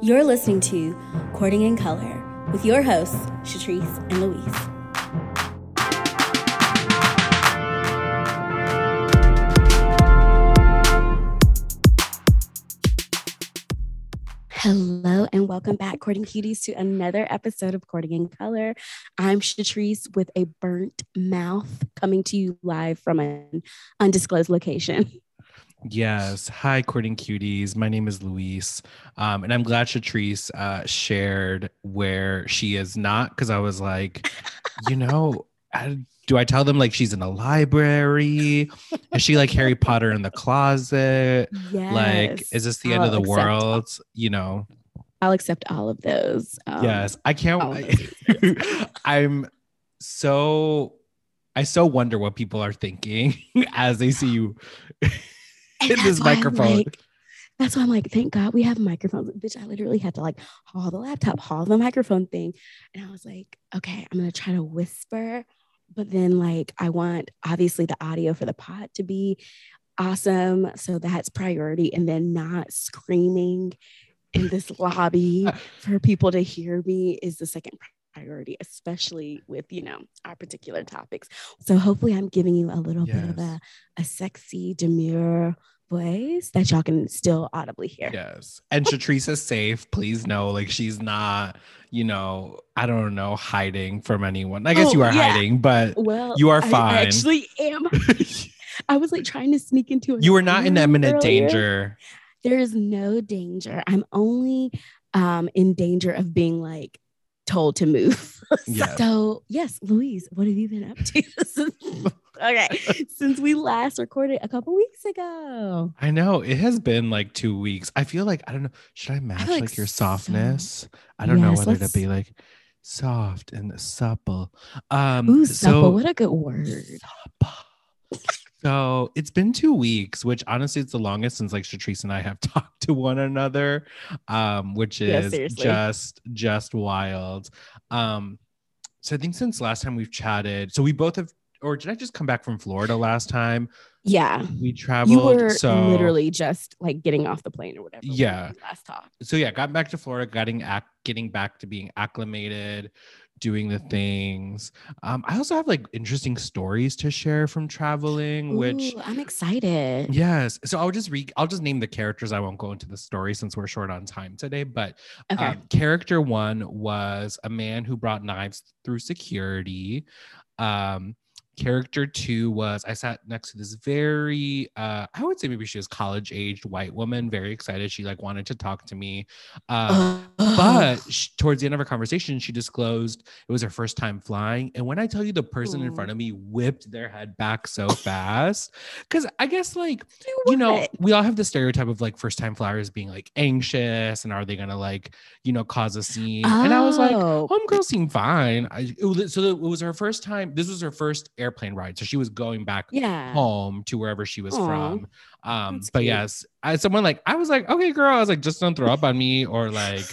You're listening to Courting in Color with your hosts, Shatrice and Louise. Hello and welcome back, Courting Cuties, to another episode of Courting in Color. I'm Shatrice with a burnt mouth coming to you live from an undisclosed location. Yes. Hi, Courting Cuties. My name is Luis. Um, and I'm glad Shatrice uh, shared where she is not because I was like, you know, I, do I tell them like she's in a library? Is she like Harry Potter in the closet? Yes. Like, is this the end I'll of the accept- world? You know, I'll accept all of those. Um, yes. I can't. I, I'm so, I so wonder what people are thinking as they see you in that's this why I'm microphone. like- that's why I'm like, thank God we have microphones. Bitch, I literally had to like haul the laptop, haul the microphone thing. And I was like, okay, I'm gonna try to whisper, but then like I want obviously the audio for the pod to be awesome. So that's priority. And then not screaming in this lobby for people to hear me is the second priority, especially with you know our particular topics. So hopefully I'm giving you a little bit of a, a sexy, demure voice that y'all can still audibly hear. Yes. And Shatrice is safe. Please know, like she's not, you know, I don't know, hiding from anyone. I guess Oh, you are yeah. hiding, but Well, You are fine. I actually am. I was like trying to sneak into a you were not in imminent earlier. danger. There is no danger. I'm only um in danger of being like told to move. Yes. So yes, Louise, what have you been up to? okay, since we last recorded a couple weeks ago. I know it has been like two weeks. I feel like I don't know. Should I match like like, your so- softness? I don't know whether to let's- be like soft and supple. Um Ooh, so supple. What a good word. supple. So it's been two weeks, which honestly it's the longest since like Shatrice and I have talked to one another, um, which is seriously. just just wild. Um, so I think since last time we've chatted, so we both have, or did I just come back from Florida last time? Yeah. We traveled. You were so literally just like getting off the plane or whatever. Yeah. Last talk. so yeah, got back to Florida, getting ac- getting back to being acclimated, doing the things. Um, I also have like interesting stories to share from traveling, which Ooh, I'm excited. Yes. So I'll just read, I'll just name the characters. I won't go into the story since we're short on time today. But Okay. um, character one was a man who brought knives through security. Um, character two was I sat next to this very, uh, I would say maybe she was college aged white woman, very excited. She like wanted to talk to me. Um, but sh- towards the end of our conversation, she disclosed it was her first time flying. And when I tell you the person in front of me whipped their head back so fast, because I guess like you know, we all have the stereotype of like first time flyers being like anxious and are they gonna like, you know, cause a scene? And I was like, Oh, homegirl seemed fine. I, it so it was her first time. This was her first airplane ride. So she was going back yeah. home to wherever she was Aw, from. Um, that's but cute. yes, as someone like I was like, okay, girl, I was like, just don't throw up on me, or like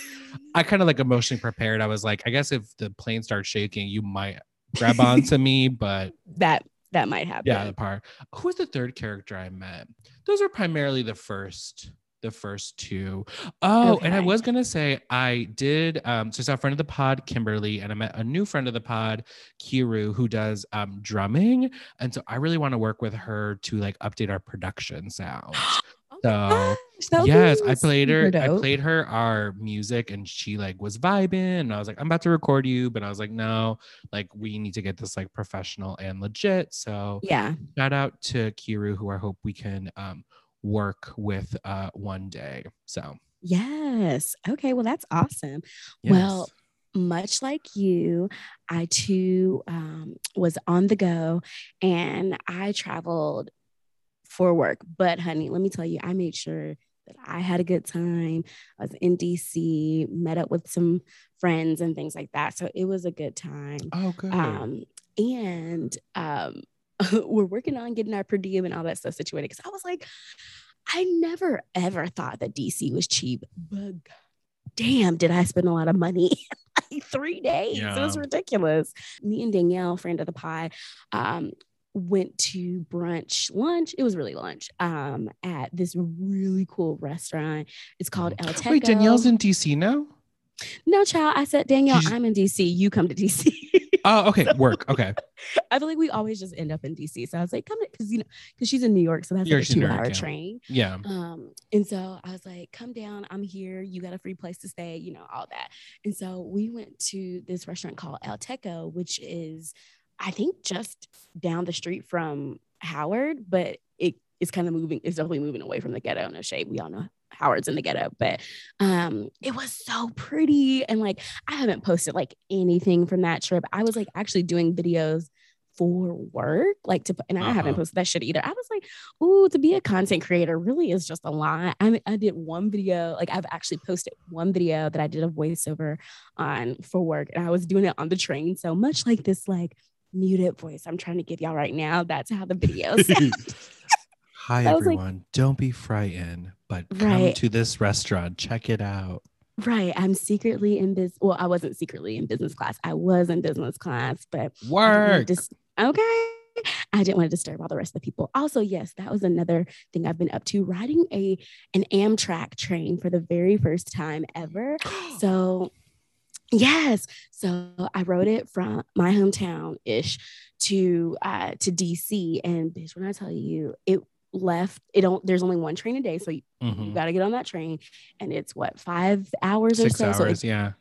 I kind of like emotionally prepared. I was like, I guess if the plane starts shaking, you might grab onto me, but that that might happen. yeah, the part. Who was the third character I met? Those are primarily the first, the first two. Oh, and I was gonna say I did. Um, so I saw a friend of the pod, Kimberly, and I met a new friend of the pod, Kiru, who does um drumming, and so I really want to work with her to like update our production sounds. Oh So, gosh, that would be yes, I played her. I played her our music, and she like was vibing. And I was like, I'm about to record you, but I was like, no, like we need to get this like professional and legit. So Yeah. shout out to Kiru, who I hope we can um, work with uh, one day. So Yes. Okay. Well, that's awesome. yes. Well, much like you, I too um, was on the go and I traveled for work. But, honey, let me tell you, I made sure that I had a good time. I was in DC, met up with some friends and things like that. So it was a good time. oh good. Um, and um, we're working on getting our per diem and all that stuff situated. Because I was like, I never ever thought that DC was cheap, but damn, did I spend a lot of money? like three days. It was ridiculous. Me and Danielle, friend of the pie, um, went to brunch lunch. It was really lunch um, at this really cool restaurant. It's called El Techo. Wait, Danielle's in DC now? No, child. I said, Danielle, She's- I'm in DC. You come to DC. Oh, okay. Work. Okay. I feel like we always just end up in DC. So I was like, come because you know, because she's in New York, so that's like a two-hour yeah. train. Yeah. Um, and so I was like, come down, I'm here. You got a free place to stay, you know, all that. And so we went to this restaurant called El Techo, which is, I think, just down the street from Howard, but it is kind of moving, it's definitely moving away from the ghetto. No shade. We all know Howard's in the ghetto, but um, it was so pretty. And like, I haven't posted like anything from that trip. I was like actually doing videos for work, like to, and I haven't Uh-huh. posted that shit either. I was like, ooh, to be a content creator really is just a lot. I mean, I did one video, like I've actually posted one video that I did a voiceover on for work, and I was doing it on the train. So much like this, like muted voice I'm trying to give y'all right now. That's how the video sounds. Hi, was like- everyone. Don't be frightened, but come Right. to this restaurant. Check it out. right. I'm secretly in business Well, I wasn't secretly in business class. I was in business class, but I didn't wanna Work. dis- okay. I didn't want to disturb all the rest of the people. Also, yes, that was another thing I've been up to riding a an Amtrak train for the very first time ever. So, yes, so I rode it from my hometown ish to uh to DC, and bitch, when I tell you it left, it don't. There's only one train a day, so you, Mhm. got to get on that train, and it's what five hours or Six so. So hours. it- yeah.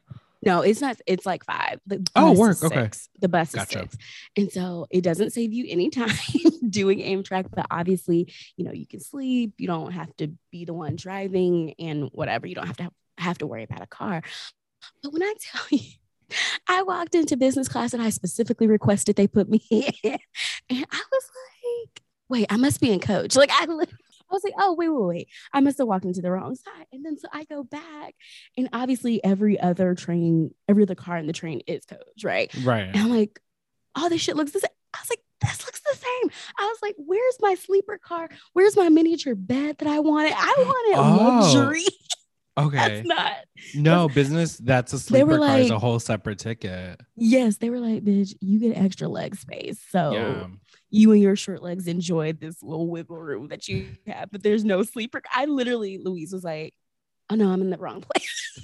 no, it's not. It's like five. The Oh, work, okay. The bus Gotcha. is six, and so it doesn't save you any time doing Amtrak. But obviously, you know, you can sleep. You don't have to be the one driving, and whatever. You don't have to have, have to worry about a car. But when I tell you, I walked into business class and I specifically requested they put me in, and I was like, "Wait, I must be in coach." Like I. I was like, oh, wait, wait, wait. I must have walked into the wrong side. And then so I go back, and obviously every other train, every other car in the train is coach, right? Right. And I'm like, oh, this shit looks the same. I was like, this looks the same. I was like, where's my sleeper car? Where's my miniature bed that I wanted? I wanted Oh, luxury. Okay. That's not. No, business. That's a sleeper car. Is a whole separate ticket. Yes, they were like, bitch, you get extra leg space. So Yeah. You and your short legs enjoy this little wiggle room that you have, but there's no sleeper. I literally, Louise was like, oh no, I'm in the wrong place.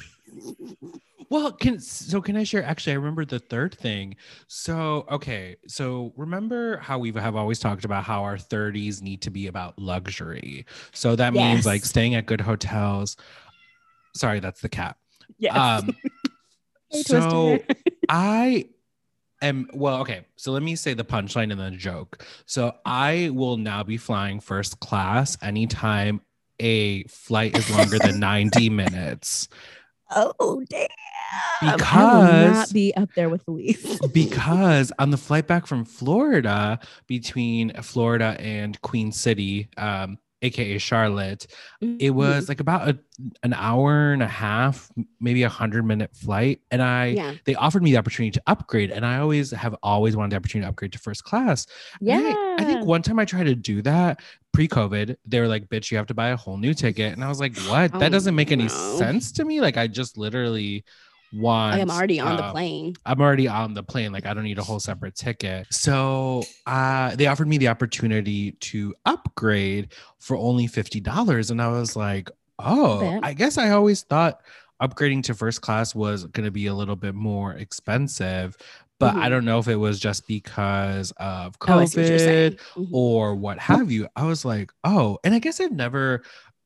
Well, can so can I share? Actually, I remember the third thing. So okay, so remember how we have always talked about how our 30s need to be about luxury. So that means like staying at good hotels. Sorry, that's the cat. yes. Um, so. I am well, okay. So let me say the punchline and then the joke. So I will now be flying first class anytime a flight is longer than 90 minutes oh damn. Because I will not be up there with Louise. because on the flight back from Florida between Florida and Queen City, um, aka Charlotte, it mm-hmm. was like about a, an hour and a half, maybe a hundred minute flight. And I yeah. they offered me the opportunity to upgrade and i always have always wanted the opportunity to upgrade to first class Yeah. I, I think one time i tried to do that pre-covid they were like bitch you have to buy a whole new ticket and i was like what Oh, that doesn't make any no. sense to me like i just literally want I am already on the uh, plane. I'm already on the plane. Like I don't need a whole separate ticket. So uh, they offered me the opportunity to upgrade for only fifty dollars, and I was like, oh, I guess I always thought upgrading to first class was going to be a little bit more expensive. But I Mhm. don't know if it was just because of Oh, I see what you're saying. COVID Mhm. or what have you. I was like, oh, and I guess I've never,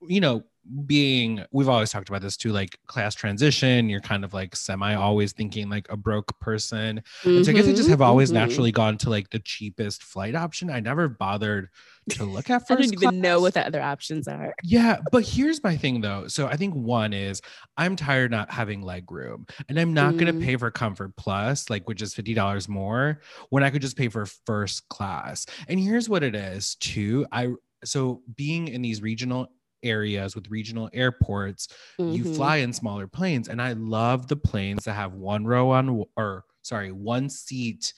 you know, being we've always talked about this too, like class transition. You're kind of like semi always thinking like a broke person. And so I guess I just Mhm, have always mhm. naturally gone to like the cheapest flight option. I never bothered to look at first. I don't even know what the other options are. Yeah, but here's my thing though. So I think one is I'm tired not having leg room, and I'm not gonna Mm. pay for Comfort Plus, like which is fifty dollars more, when I could just pay for first class. And here's what it is too. I so being in these regional areas with regional airports, you Mhm. fly in smaller planes, and I love the planes that have one row on or sorry, one seat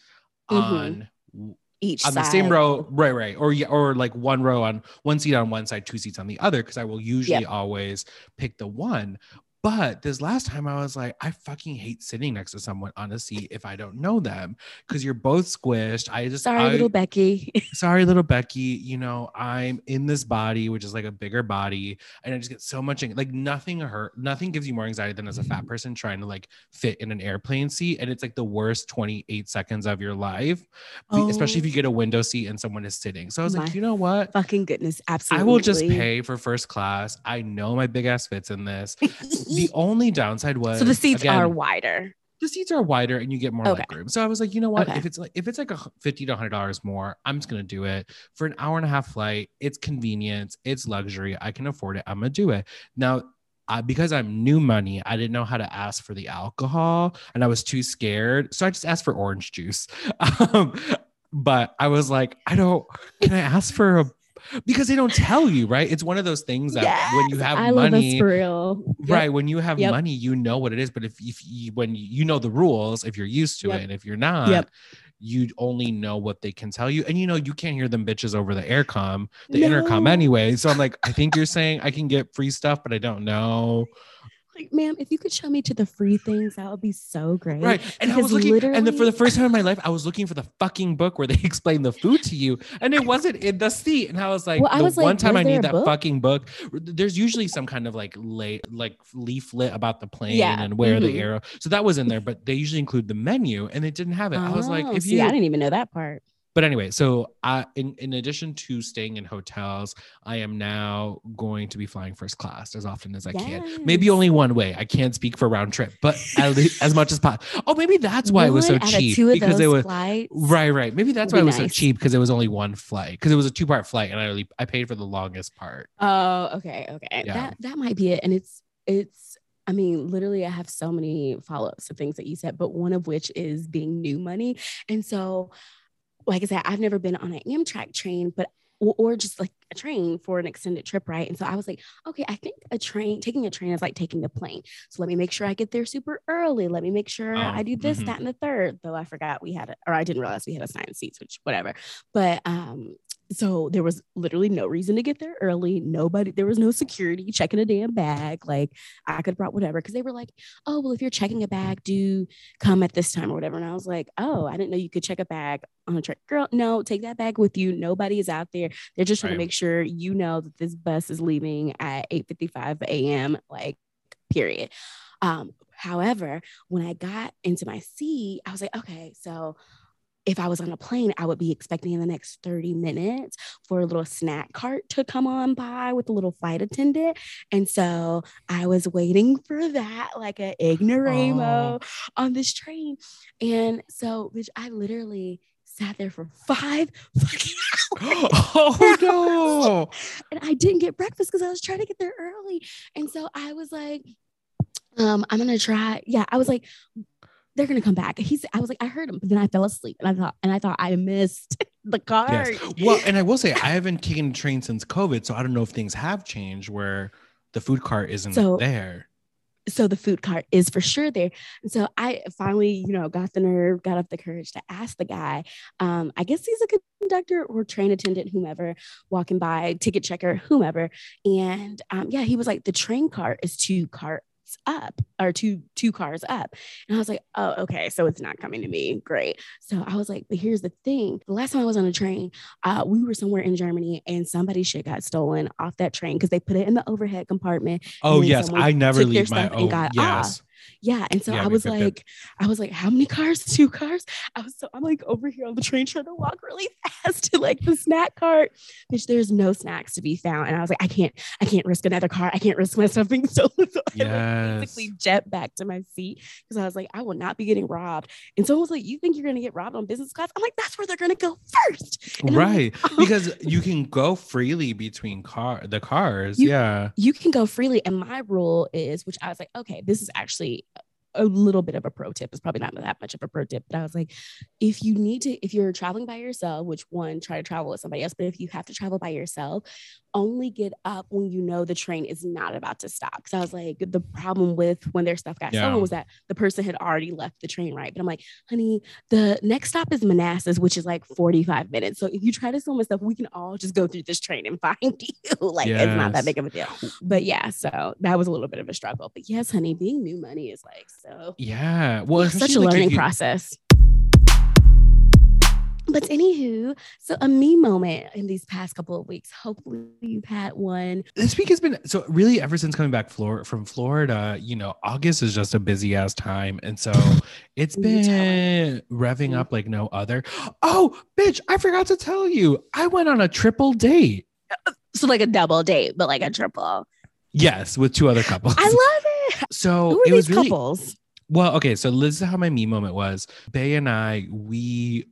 Mhm. on each on the same row, right, right, or yeah, or like one row on one seat on one side, two seats on the other, because I will usually always pick the one. But this last time I was like, I fucking hate sitting next to someone on a seat if I don't know them because you're both squished. I just Sorry, I, little Becky. sorry, little Becky. You know, I'm in this body, which is like a bigger body, and I just get so much like nothing hurt, nothing gives you more anxiety than as a fat mm-hmm. person trying to like fit in an airplane seat, and it's like the worst 28 seconds of your life, be- especially if Oh you get a window seat and someone is sitting. So I was like, you know what? Fucking goodness, absolutely. I will just pay for first class. I know my big ass fits in this. The only downside was so the seats again, are wider. the seats are wider and you get more Okay. leg room. So I was like, you know what? Okay. If it's like if it's like a fifty to hundred dollars more, I'm just gonna do it for an hour and a half flight. It's convenience, it's luxury. I can afford it. I'm gonna do it now. I, because I'm new money, I didn't know how to ask for the alcohol, and I was too scared, so I just asked for orange juice. Um, but I was like, I don't. Can I ask for a? Because they don't tell you, right? It's one of those things that when you have I love money, for real. Yep. right when you have Yep. money you know what it is but if, if you when you know the rules if you're used to Yep. it and if you're not Yep. you only know what they can tell you and you know you can't hear them bitches over the aircom the intercom anyway so i'm like i think you're saying i can get free stuff but i don't know Like, ma'am, if you could show me to the free things, that would be so great. right and i was looking and then for the first time in my life i was looking for the fucking book where they explain the food to you and it wasn't in the seat and i was like Well, I the was like, one time i need that book? fucking book there's usually some kind of like late like leaflet about the plane Yeah, and where the mhm. arrow so that was in there but they usually include the menu and it didn't have it i was like Oh, if see, you I didn't even know that part. But anyway so i in, in addition to staying in hotels i am now going to be flying first class as often as i can maybe only one way i can't speak for round trip but at least as much as possible oh maybe that's why it was so One cheap two of because it was flights. right right maybe that's why it was so cheap because it was only one flight because it was a two-part flight and i only i paid for the longest part Oh, okay, okay. Yeah. That that might be it. And it's it's I mean, literally I have so many follow-ups of things that you said, but one of which is being new money. And so, like I said, I've never been on an Amtrak train, but or, just like a train for an extended trip, right? And so I was like, okay, I think a train, taking a train is like taking a plane. So let me make sure I get there super early. Let me make sure Oh, I do this, mhm. that, and the third. Though I forgot we had, a, or I didn't realize we had assigned seats, which whatever. But um, so there was literally no reason to get there early. Nobody, there was no security checking a damn bag. Like I could have brought whatever because they were like, oh, well, if you're checking a bag, do come at this time or whatever. And I was like, oh, I didn't know you could check a bag on a train. Girl, no, take that bag with you. Nobody is out there. They're just trying Right. to make sure you know that this bus is leaving at 8:55 a.m. Like, period. Um, however, when I got into my seat, I was like, okay, so if I was on a plane, I would be expecting in the next 30 minutes for a little snack cart to come on by with a little flight attendant. And so I was waiting for that, like an ignoramo on this train. And so, which I literally sat there for five fucking hours. oh no and I didn't get breakfast because I was trying to get there early. And so I was like, um, I'm gonna try. Yeah, I was like, they're gonna come back. He's I was like, I heard him, but then I fell asleep and I thought, and I thought I missed the car. Yes. Well, and I will say I haven't taken a train since COVID, so I don't know if things have changed where the food cart isn't So- there. so the food cart is for sure there. And so I finally, you know, got the nerve, got up the courage to ask the guy. Um, I guess he's a conductor or train attendant, whomever, walking by, ticket checker, whomever. And um, yeah, he was like, the train cart is two carts up or two two cars up. And I was like, oh, okay. So it's not coming to me. Great. So I was like, but here's the thing. The last time I was on a train, uh, we were somewhere in Germany and somebody's shit got stolen off that train because they put it in the overhead compartment Oh yes, I never leave my own. got Yes. Yeah. And so Yeah, I was like, I was like, how many cars? Two cars? I was so I'm like over here on the train trying to walk really fast to like the snack cart. Bitch, there's no snacks to be found. And I was like, I can't, I can't risk another car. I can't risk myself being stolen. So I like Yes. basically jet back to my seat because I was like, I will not be getting robbed. And someone was like, You think you're gonna get robbed on business class? I'm like, that's where they're gonna go first. And I'm like, Right. Oh. because you can go freely between car the cars. You- yeah. you can go freely. And my rule is, which I was like, okay, this is actually a little bit of a pro tip. It's probably not that much of a pro tip, but I was like, if you need to, if you're traveling by yourself, which one, try to travel with somebody else, but if you have to travel by yourself, only get up when you know the train is not about to stop. Because I was like, the problem with when their stuff got Yeah. stolen was that the person had already left the train, right? But I'm like, honey, the next stop is Manassas, which is like 45 minutes. So if you try to steal my stuff, we can all just go through this train and find you. like it's not that big of a deal. But yeah, so that was a little bit of a struggle. But yes, honey, being new money is like so Yeah. Well, it's such a especially, like, if learning you- process. But anywho, so a me moment in these past couple of weeks. Hopefully you've had one. this week has been so really ever since coming back Flor- from Florida, you know, August is just a busy ass time. And so it's been revving Mhm. up like no other. Oh, bitch, I forgot to tell you. I went on a triple date. So like a double date, but like a triple. Yes, with two other couples. I love it. so Who are it was these really couples? well, okay. So this is how my me moment was. Bay and I, we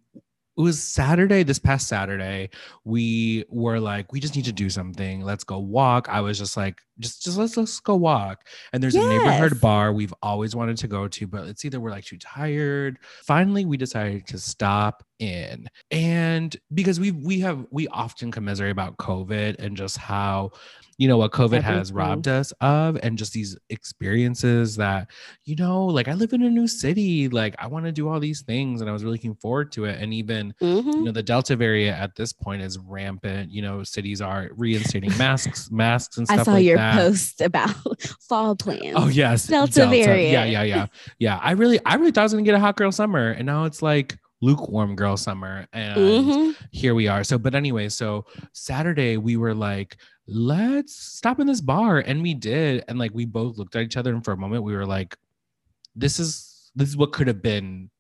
it was Saturday, this past Saturday, we were like, we just need to do something. Let's go walk. I was just like, just just let's let's go walk. And there's a neighborhood bar we've always wanted to go to, but it's either we're like too tired. Finally, we decided to stop in. And because we we have we often commiserate about COVID and just how you know what COVID has robbed us of and just these experiences that you know, like I live in a new city, like I want to do all these things and I was really looking forward to it. And even, Mhm. you know, the Delta variant at this point is rampant. You know, cities are reinstating masks, masks and stuff I saw like your that. post about fall plans. Oh yes, Delta Yeah, variant. yeah, yeah, yeah. Yeah i really, I really thought I was gonna get a hot girl summer, and now it's like lukewarm girl summer, and Mhm. here we are. So, but anyway, so Saturday we were like, let's stop in this bar, and we did, and like we both looked at each other, and for a moment we were like, this is this is what could have been.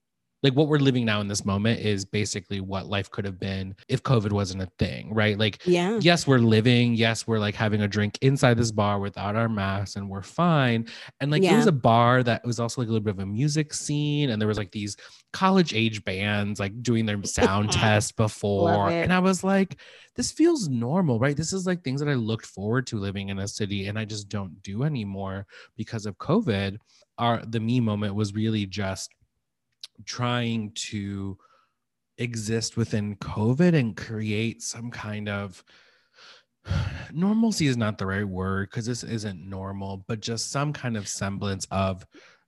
Like what we're living now in this moment is basically what life could have been if COVID wasn't a thing, right? Like Yeah. yes, we're living. Yes, we're like having a drink inside this bar without our masks and we're fine. And like it was a bar that was also like a little bit of a music scene. And there was like these college age bands like doing their sound test before. And I was like, this feels normal, right? This is like things that I looked forward to living in a city and I just don't do anymore because of COVID. Our the me moment was really just trying to exist within COVID and create some kind of normalcy is not the right word because this isn't normal, but just some kind of semblance of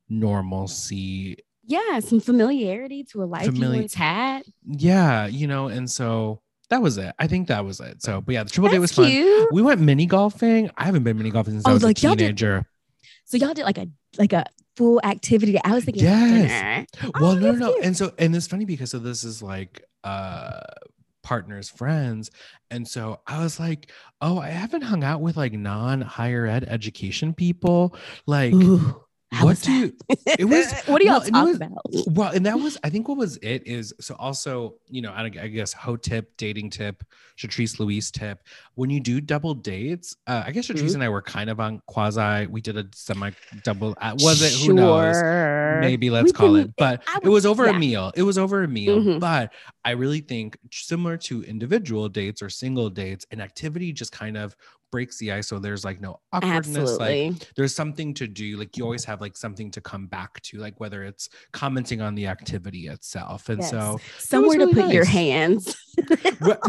normalcy. Yeah. Some familiarity to a life Famili- you once had. Yeah, you know, and so that was it. I think that was it. So, but yeah, the triple date was That's fun. cute. We went mini golfing. I haven't been mini golfing since I Oh, was like, a y'all did- teenager. So y'all did like a like a full activity. I was thinking Yes. dinner. well Oh, no that's no and so and it's funny because so this is like uh partners friends and so i was like oh i haven't hung out with like non higher ed education people like Ooh, how what do you it was- what do y'all well, talk was- about? well and that was i think what was it is so also you know i, I guess ho tip dating tip Shatrice Louise tip when you do double dates uh, i guess Shatrice Mhm. and i were kind of on quasi we did a semi double uh, was it who knows maybe let's We call can- it but I it was over yeah. a meal it was over a meal Mhm. but i really think similar to individual dates or single dates an activity just kind of breaks the ice so there's like no awkwardness like there's something to do like you always mm-hmm. have like something to come back to like whether it's commenting on the activity itself and Yes. so Somewhere really to put your hands.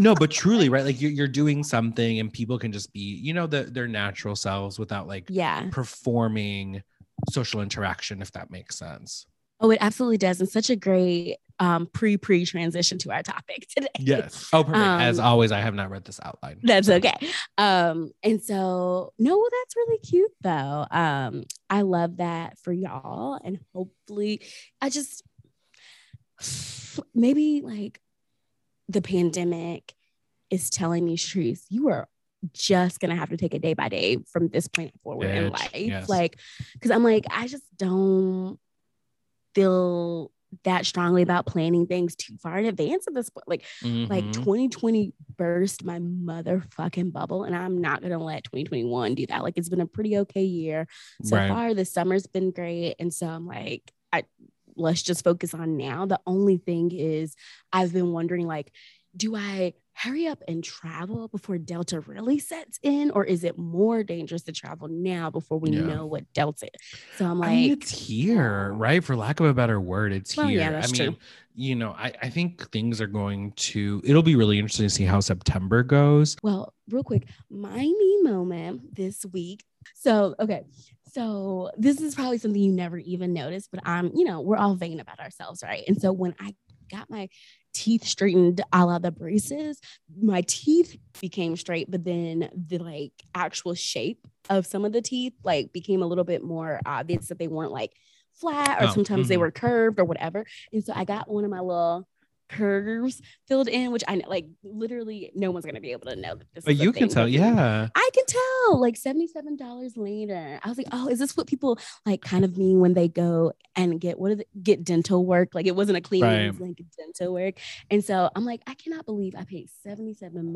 No but truly right like you're, you're doing something and people can just be you know the, their natural selves without like yeah. performing social interaction if that makes sense Oh, it absolutely does. And such a great um pre pre transition to our topic today. yes oh perfect as Um, always i have not read this outline That's okay. Um, and so no, that's really cute though. Um, I love that for y'all, and hopefully, I just maybe like the pandemic is telling me, Shreese, you are just gonna have to take it day by day from this point forward in life. yes. Like, because I'm like, I just don't feel that strongly about planning things too far in advance at this point. Like like Mhm. 2020 burst my motherfucking bubble and i'm not gonna let 2021 do that like it's been a pretty okay year so Right. far the summer's been great and so i'm like i let's just focus on now the only thing is i've been wondering like do i hurry up and travel before Delta really sets in, or is it more dangerous to travel now before we Yeah. know what Delta is? So I'm I mean, like, it's here, right? For lack of a better word, it's Well, here. yeah, that's I mean, you know, I, I think things are going to, it'll be really interesting to see how September goes. Well, real quick, my me moment this week. So, okay. So, this is probably something you never even noticed, but I'm, you know, we're all vain about ourselves, right? And so, when I got my teeth straightened a la the braces, my teeth became straight, but then the like actual shape of some of the teeth like became a little bit more obvious that they weren't like flat or Oh, sometimes they mhm. were curved or whatever. And so, I got one of my little curves filled in, which I know, like literally no one's gonna be able to know that this. But is you can tell, yeah. I can tell. Like seventy-seven dollars later, I was like, oh, is this what people like kind of mean when they go and get what is it, get dental work? Like it wasn't a cleaning, it was like dental work. And so I'm like, I cannot believe I paid seventy-seven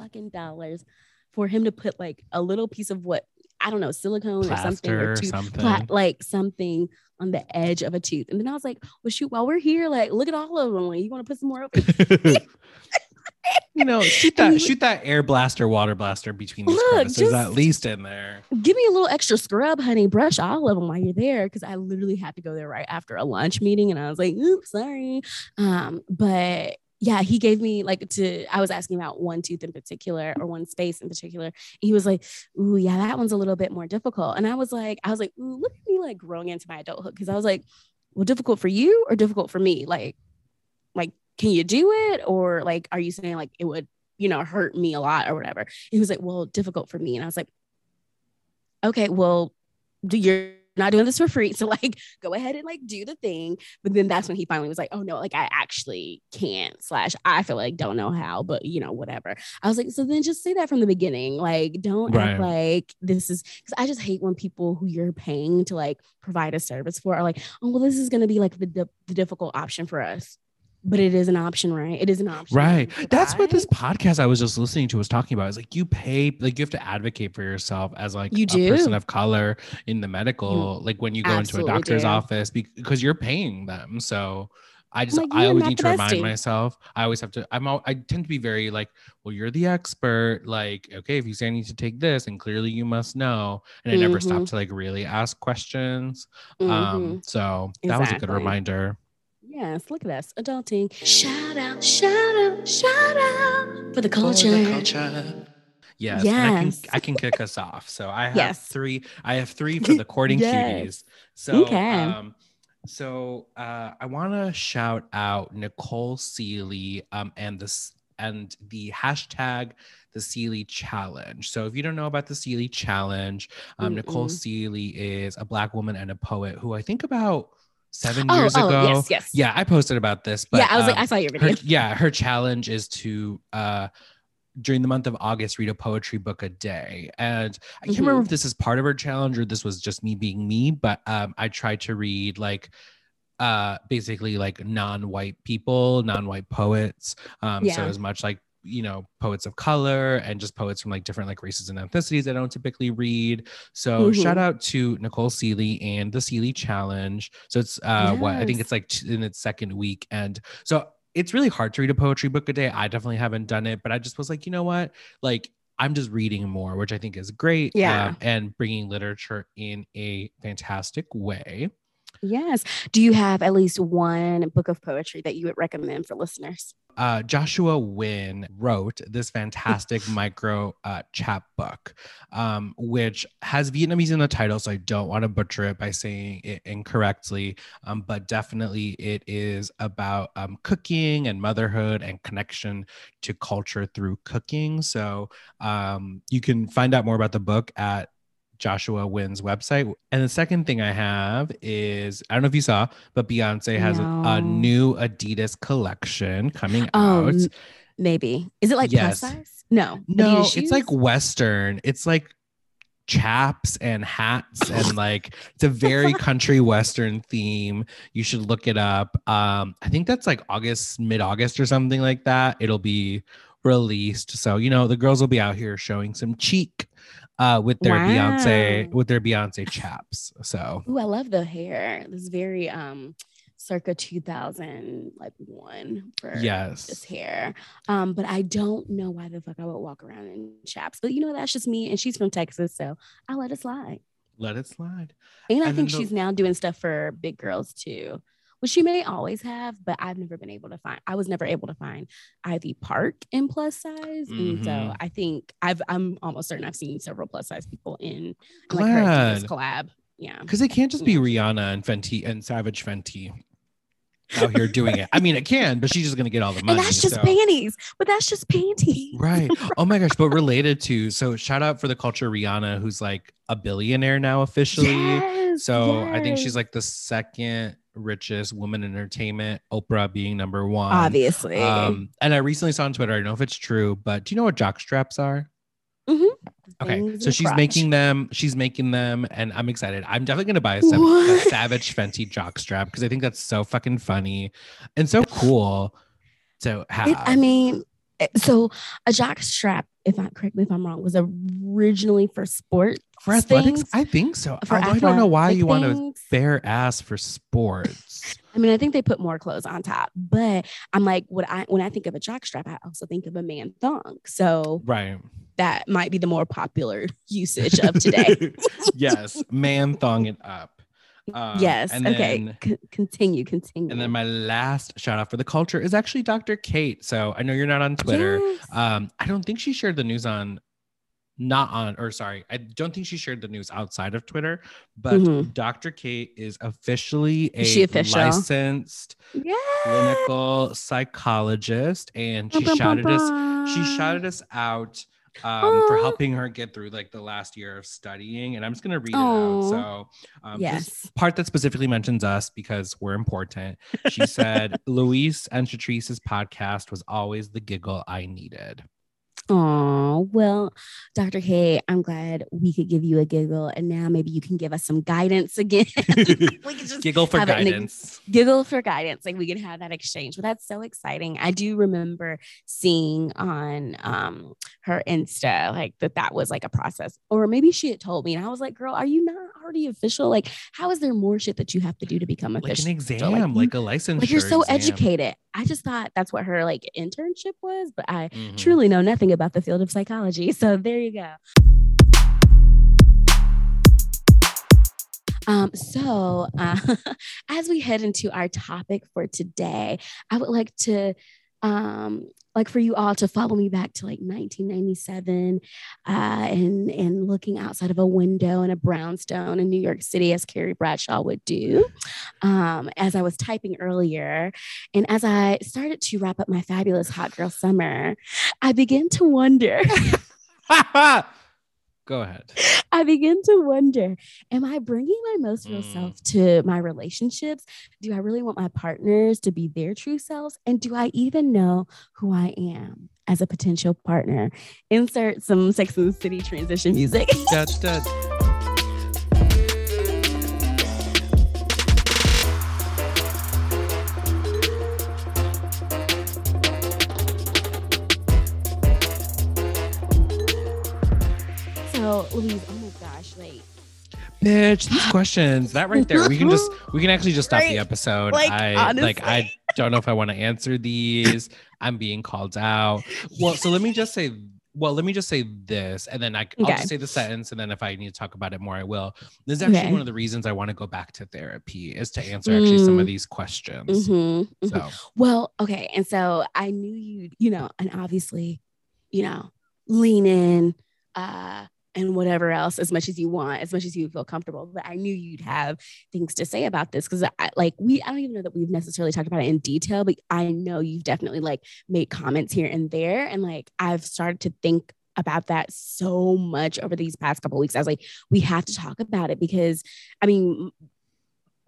motherfucking dollars for him to put like a little piece of what I don't know, silicone or something Plaster or or two, something. pla- like something on the edge of a tooth. And then I was like, well, shoot, while we're here, like, look at all of them. Like, you want to put some more up? you know, shoot that, shoot that air blaster, water blaster between these Look, crevices at least in there. Give me a little extra scrub, honey. Brush all of them while you're there, because I literally had to go there right after a lunch meeting, and I was like, "Oops, sorry." Um, but yeah, he gave me like to. I was asking about one tooth in particular, or one space in particular. He was like, "Ooh, yeah, that one's a little bit more difficult," and I was like, "I was like, ooh, look at me like growing into my adulthood," because I was like, "Well, difficult for you or difficult for me? Like, like, can you do it, or like, are you saying like it would?" You know, hurt me a lot or whatever. He was like, Well, difficult for me. And I was like, okay, well, do you're not doing this for free. So like go ahead and like do the thing. But then that's when he finally was like, oh no, like I actually can't slash I feel like don't know how, but you know, whatever. I was like, so then just say that from the beginning. Like, don't act like this is because I just hate when people who you're paying to like provide a service for are like, oh well, this is gonna be like the, di- the difficult option for us. But it is an option, right? It is an option. Right. to That's what this podcast I was just listening to was talking about. Is like you pay, like you have to advocate for yourself as like You a person of color in the medical, like when you go into a doctor's do. office because you're paying them. So I just like, I always need the to remind myself. I always have to. I'm. al- I tend to be very like, well, you're the expert. Like, okay, if you say I need to take this, and clearly you must know. And I never stop Mhm. to like really ask questions. Mhm. Um. So that was a good reminder. Yes, look at us adulting. Shout out, shout out, shout out for the culture. Yes, and I can Yes. I can kick us off. So I have Yes. three. I have three for the courting Yes. cuties. So Okay. um, so uh, I want to shout out Nicole Sealey um and this and the hashtag the Sealey Challenge. So if you don't know about the Sealey Challenge, um, Nicole Mm-mm. Sealey is a black woman and a poet who I think about seven Oh, years oh, ago. yes, yes. Yeah, I posted about this. But yeah, I was like, um, I saw your her, video. yeah, her challenge is to uh during the month of August read a poetry book a day. And I can't Mm-hmm. remember if this is part of her challenge or this was just me being me, but um I tried to read like uh basically like non-white people, non-white poets. Um so as much like you know poets of color and just poets from like different like races and ethnicities I don't typically read. So Mhm. shout out to Nicole Sealey and the Sealey Challenge. So it's uh what I think it's like in its second week and so it's really hard to read a poetry book a day. I definitely haven't done it, but I just was like, you know what? Like, I'm just reading more, which I think is great. Yeah. um, and bringing literature in a fantastic way. Yes. Do you have at least one book of poetry that you would recommend for listeners? Uh, Joshua Nguyen wrote this fantastic micro uh, chapbook, um, which has Vietnamese in the title, so I don't want to butcher it by saying it incorrectly. Um, but definitely, it is about um, cooking and motherhood and connection to culture through cooking. So um, you can find out more about the book at Joshua Nguyen's website. And the second thing I have is I don't know if you saw, but Beyonce has a, a new Adidas collection coming Oh, out. maybe. Is it like Yes. plus size? No. No, Adidas it's like? Western. It's like chaps and hats and like it's a very country Western theme. You should look it up. Um, I think that's like August, mid-August or something like that. It'll be released. So, you know, the girls will be out here showing some cheek uh with their Beyonce with their Beyonce chaps. So Ooh, I love the hair. This very um circa 2000 like one for Yes. this hair. Um, but I don't know why the fuck I would walk around in chaps. But you know, that's just me. And she's from Texas, so I'll let it slide. Let it slide. And I think the- she's now doing stuff for big girls too, which she may always have, but I've never been able to find. I was never able to find Ivy Park in plus size, and so Mhm. I think I've. I'm almost certain I've seen several plus size people in, in like her collab. Yeah. Because it can't just be Rihanna and Fenty and Savage Fenty out here doing it. I mean, it can, but she's just gonna get all the money. and that's just so- panties, but that's just panties. Right. Oh my gosh. But related to, so shout out for the culture Rihanna, who's like a billionaire now officially. Yes, So I think she's like the second richest woman in entertainment, Oprah being number one. obviously. Um, and I recently saw on Twitter, I don't know if it's true, but do you know what jock straps are? Mhm. Okay, so she's crotch. making them. She's making them, and I'm excited. I'm definitely gonna buy a, Sav- a Savage Fenty jock strap because I think that's so fucking funny and so cool to have. It, I mean, so a jock strap, if I correct me if I'm wrong, was originally for sport. for athletics, things, I think so. for I don't know why you want to bare ass for sports. I mean, I think they put more clothes on top, but I'm like, what I when I think of a jock strap, I also think of a man thong. So Right. that might be the more popular usage of today. yes, man thong it up. Um, yes. and okay. then- C- continue. Continue. And then my last shout out for the culture is actually Dr. Kate. So I know you're not on Twitter. Yes. Um, I don't think she shared the news on, not on, or sorry, I don't think she shared the news outside of Twitter. But Mhm. Dr. Kate is officially a Is she official? licensed yeah. clinical psychologist, and she shouted us. She shouted us out um, for helping her get through like the last year of studying. And I'm just gonna read it out. So um, this Yes. part that specifically mentions us because we're important. She said, Luis and Shatrice's podcast was always the giggle I needed. Oh, well, Dr. K, I'm glad we could give you a giggle. And now maybe you can give us some guidance again. we can just Giggle for have it guidance. giggle for guidance. Like we can have that exchange. But that's so exciting. I do remember seeing on um her Insta like that that was like a process. Or maybe she had told me and I was like, girl, are you not already official? Like, how is there more shit that you have to do to become official? Like an exam, like like, a license. Like you're so educated. I just thought that's what her like internship was, but I Mm-hmm. truly know nothing about the field of psychology. So there you go. Um, so uh, as we head into our topic for today, I would like to um like for you all to follow me back to like 1997 uh and and looking outside of a window in a brownstone in New York City as Carrie Bradshaw would do um as I was typing earlier. And as I started to wrap up my fabulous hot girl summer I began to wonder Go ahead. I begin to wonder Am I bringing my most real Mm. self to my relationships? Do I really want my partners to be their true selves? And do I even know who I am as a potential partner? Insert some Sex and the City transition music. Da, da. Louise, oh my gosh, like, Bitch, these questions, that right there, we can just we can actually just stop the episode. Like, I like I don't know if I want to answer these. I'm being called out. Well, so let me just say well, let me just say this, and then I, will Okay. just say the sentence, and then if I need to talk about it more, I will. This is actually Okay. one of the reasons I want to go back to therapy is to answer actually some of Mm. these questions. mhm, mhm. So Well, okay. And so I knew you'd, you know, and obviously, you know, lean in uh and whatever else as much as you want, as much as you feel comfortable. But I knew you'd have things to say about this because I like we I don't even know that we've necessarily talked about it in detail, but I know you've definitely like made comments here and there. And like I've started to think about that so much over these past couple weeks. I was like, we have to talk about it because I mean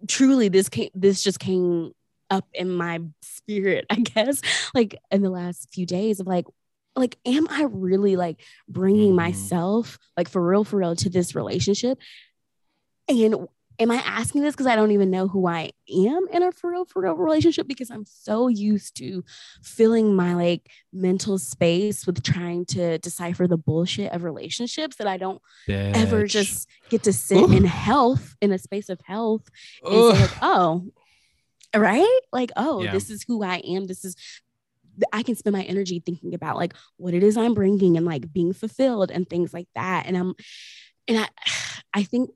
truly this came this just came up in my spirit, I guess, like in the last few days of like, like, am I really like bringing Mhm. myself, like for real, for real, to this relationship? And am I asking this because I don't even know who I am in a for real, for real relationship? Because I'm so used to filling my like mental space with trying to decipher the bullshit of relationships that I don't ever just get to sit in health, in a space of health and say like, oh, right? Like, oh, Yeah. this is who I am. This is I can spend my energy thinking about like what it is I'm bringing and like being fulfilled and things like that. And I'm and I I think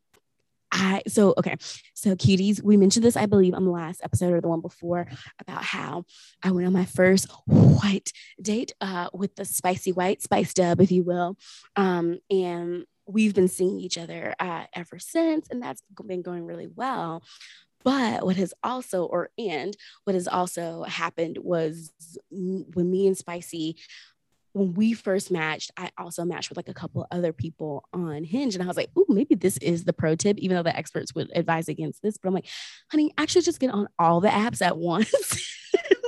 I so okay. So cuties, we mentioned this, I believe, on the last episode or the one before about how I went on my first white date uh with the spicy white spice dub, if you will. Um, and we've been seeing each other uh ever since, and that's been going really well. But what has also, or and what has also happened was when me and Spicy, when we first matched, I also matched with like a couple other people on Hinge. And I was like, oh, maybe this is the pro tip, even though the experts would advise against this. But I'm like, honey, actually just get on all the apps at once.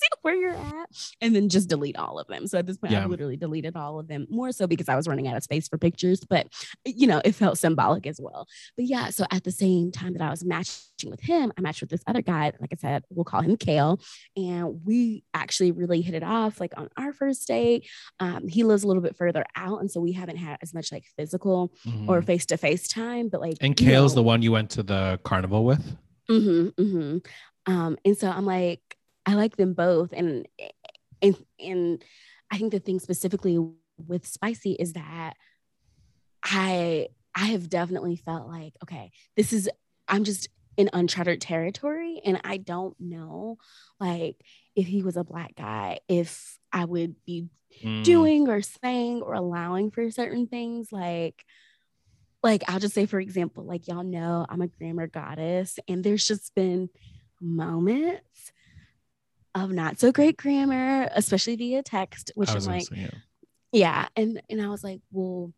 See where you're at and then just delete all of them. So at this point, Yeah. I've literally deleted all of them more so because I was running out of space for pictures, but you know, it felt symbolic as well. But yeah, so at the same time that I was matching with him, I matched with this other guy. Like I said, we'll call him Kale. And we actually really hit it off like on our first date. Um, he lives a little bit further out. And so we haven't had as much like physical or Mhm. face to face time. But like, and Kale's know, the one you went to the carnival with. Mm-hmm, mm-hmm. Um, and so I'm like, I like them both, and and and I think the thing specifically with spicy is that I I have definitely felt like, okay, this is I'm just in uncharted territory, and I don't know, like if he was a black guy, if I would be Mm. doing or saying or allowing for certain things like like I'll just say for example like y'all know I'm a grammar goddess and there's just been moments of not so great grammar especially via text which I'm like yeah. yeah and and I was like well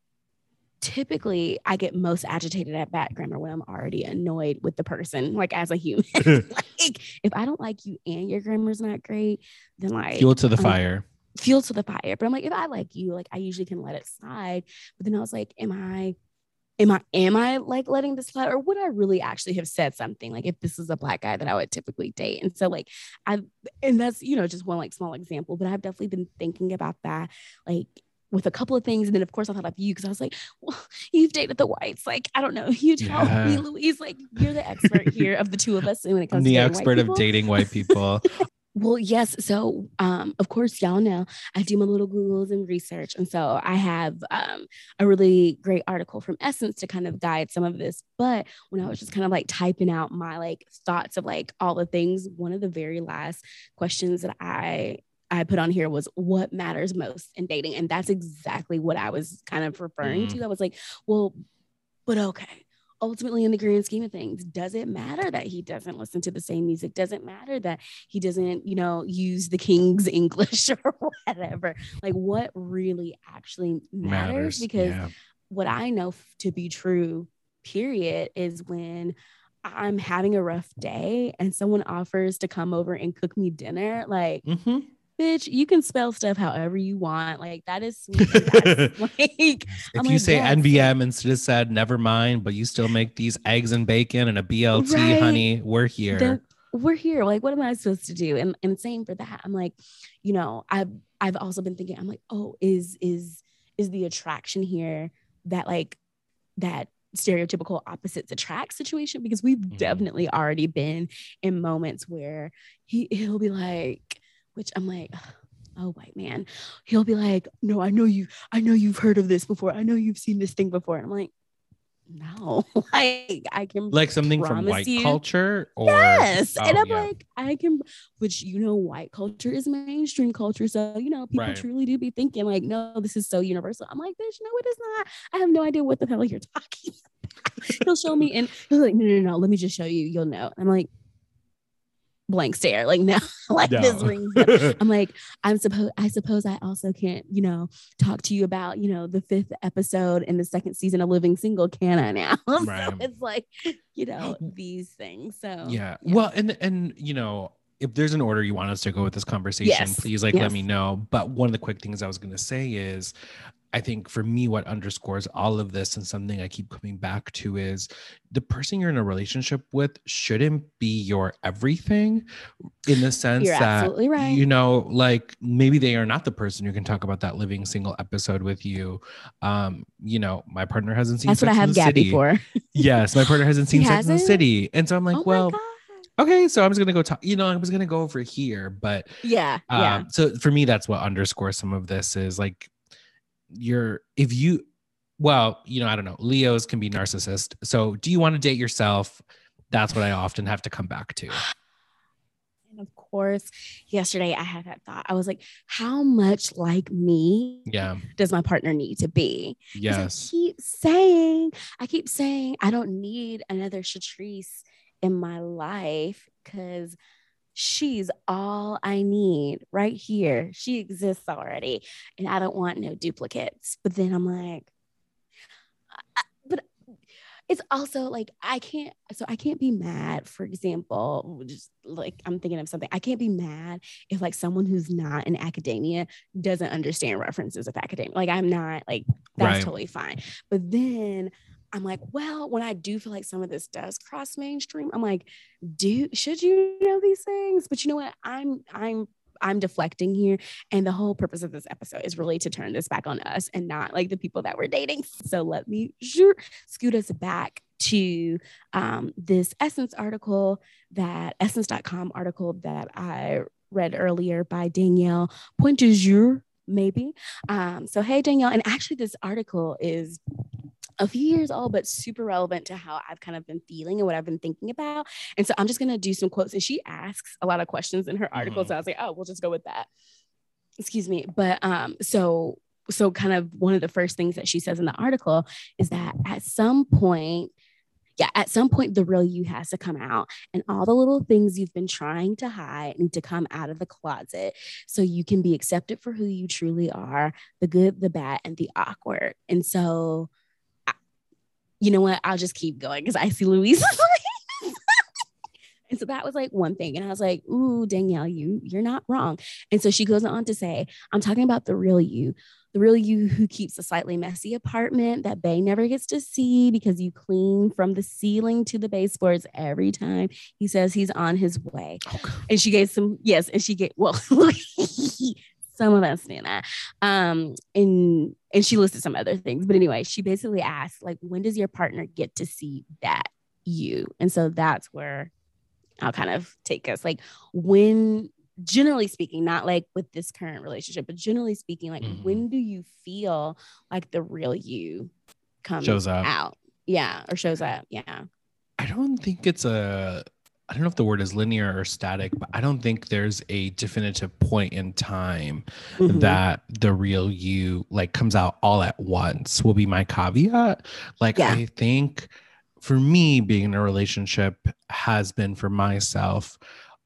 typically I get most agitated at bad grammar when I'm already annoyed with the person like as a human like if I don't like you and your grammar's not great then like fuel to the I'm- fire. fuel to the fire. But I'm like, if I like you, like I usually can let it slide. But then I was like, am I, am I, am I like letting this slide, or would I really actually have said something like if this is a black guy that I would typically date? And so like I, and that's you know just one like small example, but I've definitely been thinking about that like. With a couple of things, and then of course I thought of you because I was like, "Well, you've dated the whites. Like, I don't know. You tell me, Louise. Like, you're the expert here of the two of us when it I'm comes the to white expert of people." dating white people. Well, yes. So, um, of course, y'all know I do my little Googles and research. And so I have um, a really great article from Essence to kind of guide some of this. But when I was just kind of like typing out my like thoughts of like all the things, one of the very last questions that I I put on here was what matters most in dating. And that's exactly what I was kind of referring Mm. to. I was like, well, but okay. Ultimately, in the grand scheme of things, does it matter that he doesn't listen to the same music? Does it matter that he doesn't, you know, use the king's English or whatever? Like, what really actually matters? Matters. Because yeah. what I know to be true, period, is when I'm having a rough day and someone offers to come over and cook me dinner, like, Mhm. Bitch, you can spell stuff however you want. Like, that is sweet. that's, like, If I'm you like, say yes, NBM instead of said never mind, but you still make these eggs and bacon and a BLT, Right. honey, we're here. then we're here. Like, what am I supposed to do? And and same for that. I'm like, you know, I've I've also been thinking, I'm like, oh, is is is the attraction here that like that stereotypical opposites attract situation? Because we've Mhm. definitely already been in moments where he he'll be like, which I'm like, oh white man, he'll be like, no, I know you, I know you've heard of this before. I know you've seen this thing before. And I'm like, no, like I can like something from white you- culture or Yes. Oh, and Oh, I'm yeah. like, I can, which, you know, white culture is mainstream culture. So, you know, people Right. truly do be thinking, like, no, this is so universal. I'm like, bitch, no, it is not. I have no idea what the hell you're talking about. He'll show me, and he's like, no, no, no, let me just show you. You'll know. I'm like, blank stare. Like, now like this rings. I'm like, I'm supposed, I suppose I also can't, you know, talk to you about, you know, the fifth episode in the second season of Living Single, can I now? so it's like, you know, these things. So, yeah. Well, and and you know, if there's an order you want us to go with this conversation, Yes. please like Yes. let me know. But one of the quick things I was gonna say is I think for me, what underscores all of this and something I keep coming back to is the person you're in a relationship with shouldn't be your everything in the sense You're that, right. you know, like maybe they are not the person who can talk about that living single episode with you. Um, you know, my partner hasn't seen That's what I Sex have the Gabby City. for. Yes, my partner hasn't He seen Sex and the hasn't? City. And so I'm like, oh well, okay, so I was gonna go talk. You know, I was gonna go over here, but yeah, um, yeah. So for me, that's what underscores some of this is like you're if you well, you know, I don't know. Leos can be narcissist. So do you want to date yourself? That's what I often have to come back to. And of course, yesterday I had that thought. I was like, how much like me Yeah. does my partner need to be? Yes. I keep saying, I keep saying, I don't need another Shatrice in my life because she's all I need right here. She exists already, and I don't want no duplicates. But then I'm like, I- but it's also like I can't. So I can't be mad. For example, just like I'm thinking of something. I can't be mad if like someone who's not in academia doesn't understand references of academia. Like I'm not like that's Right. totally fine. But then I'm like, well, when I do feel like some of this does cross mainstream, I'm like, do should you know these things? But you know what? I'm I'm I'm deflecting here. And the whole purpose of this episode is really to turn this back on us and not like the people that we're dating. So let me sure scoot us back to um, this Essence article that Essence.com article that I read earlier by Danielle Pointe-Jour, maybe. Um, so hey Danielle, and actually this article is a few years old, but super relevant to how I've kind of been feeling and what I've been thinking about. And so I'm just gonna do some quotes. And she asks a lot of questions in her article. Mhm. So I was like, oh, we'll just go with that. Excuse me. But um, so so kind of one of the first things that she says in the article is that at some point, yeah, at some point the real you has to come out and all the little things you've been trying to hide need to come out of the closet so you can be accepted for who you truly are, the good, the bad, and the awkward. And so you know what? I'll just keep going because I see Louise. and so that was like one thing. And I was like, ooh, Danielle, you you're not wrong. And so she goes on to say, I'm talking about the real you, the real you who keeps a slightly messy apartment that bae never gets to see because you clean from the ceiling to the baseboards every time he says he's on his way. And she gave some, yes, and she gave, well, some of us knew that. Um, and and she listed some other things. But anyway, she basically asked, like, when does your partner get to see that you? And so that's where I'll kind of take us. Like, when generally speaking, not like with this current relationship, but generally speaking, like Mhm. when do you feel like the real you comes Shows up. out? Yeah, or shows up. Yeah. I don't think it's a I don't know if the word is linear or static, but I don't think there's a definitive point in time Mhm. that the real you like comes out all at once will be my caveat. Like Yeah. I think for me being in a relationship has been for myself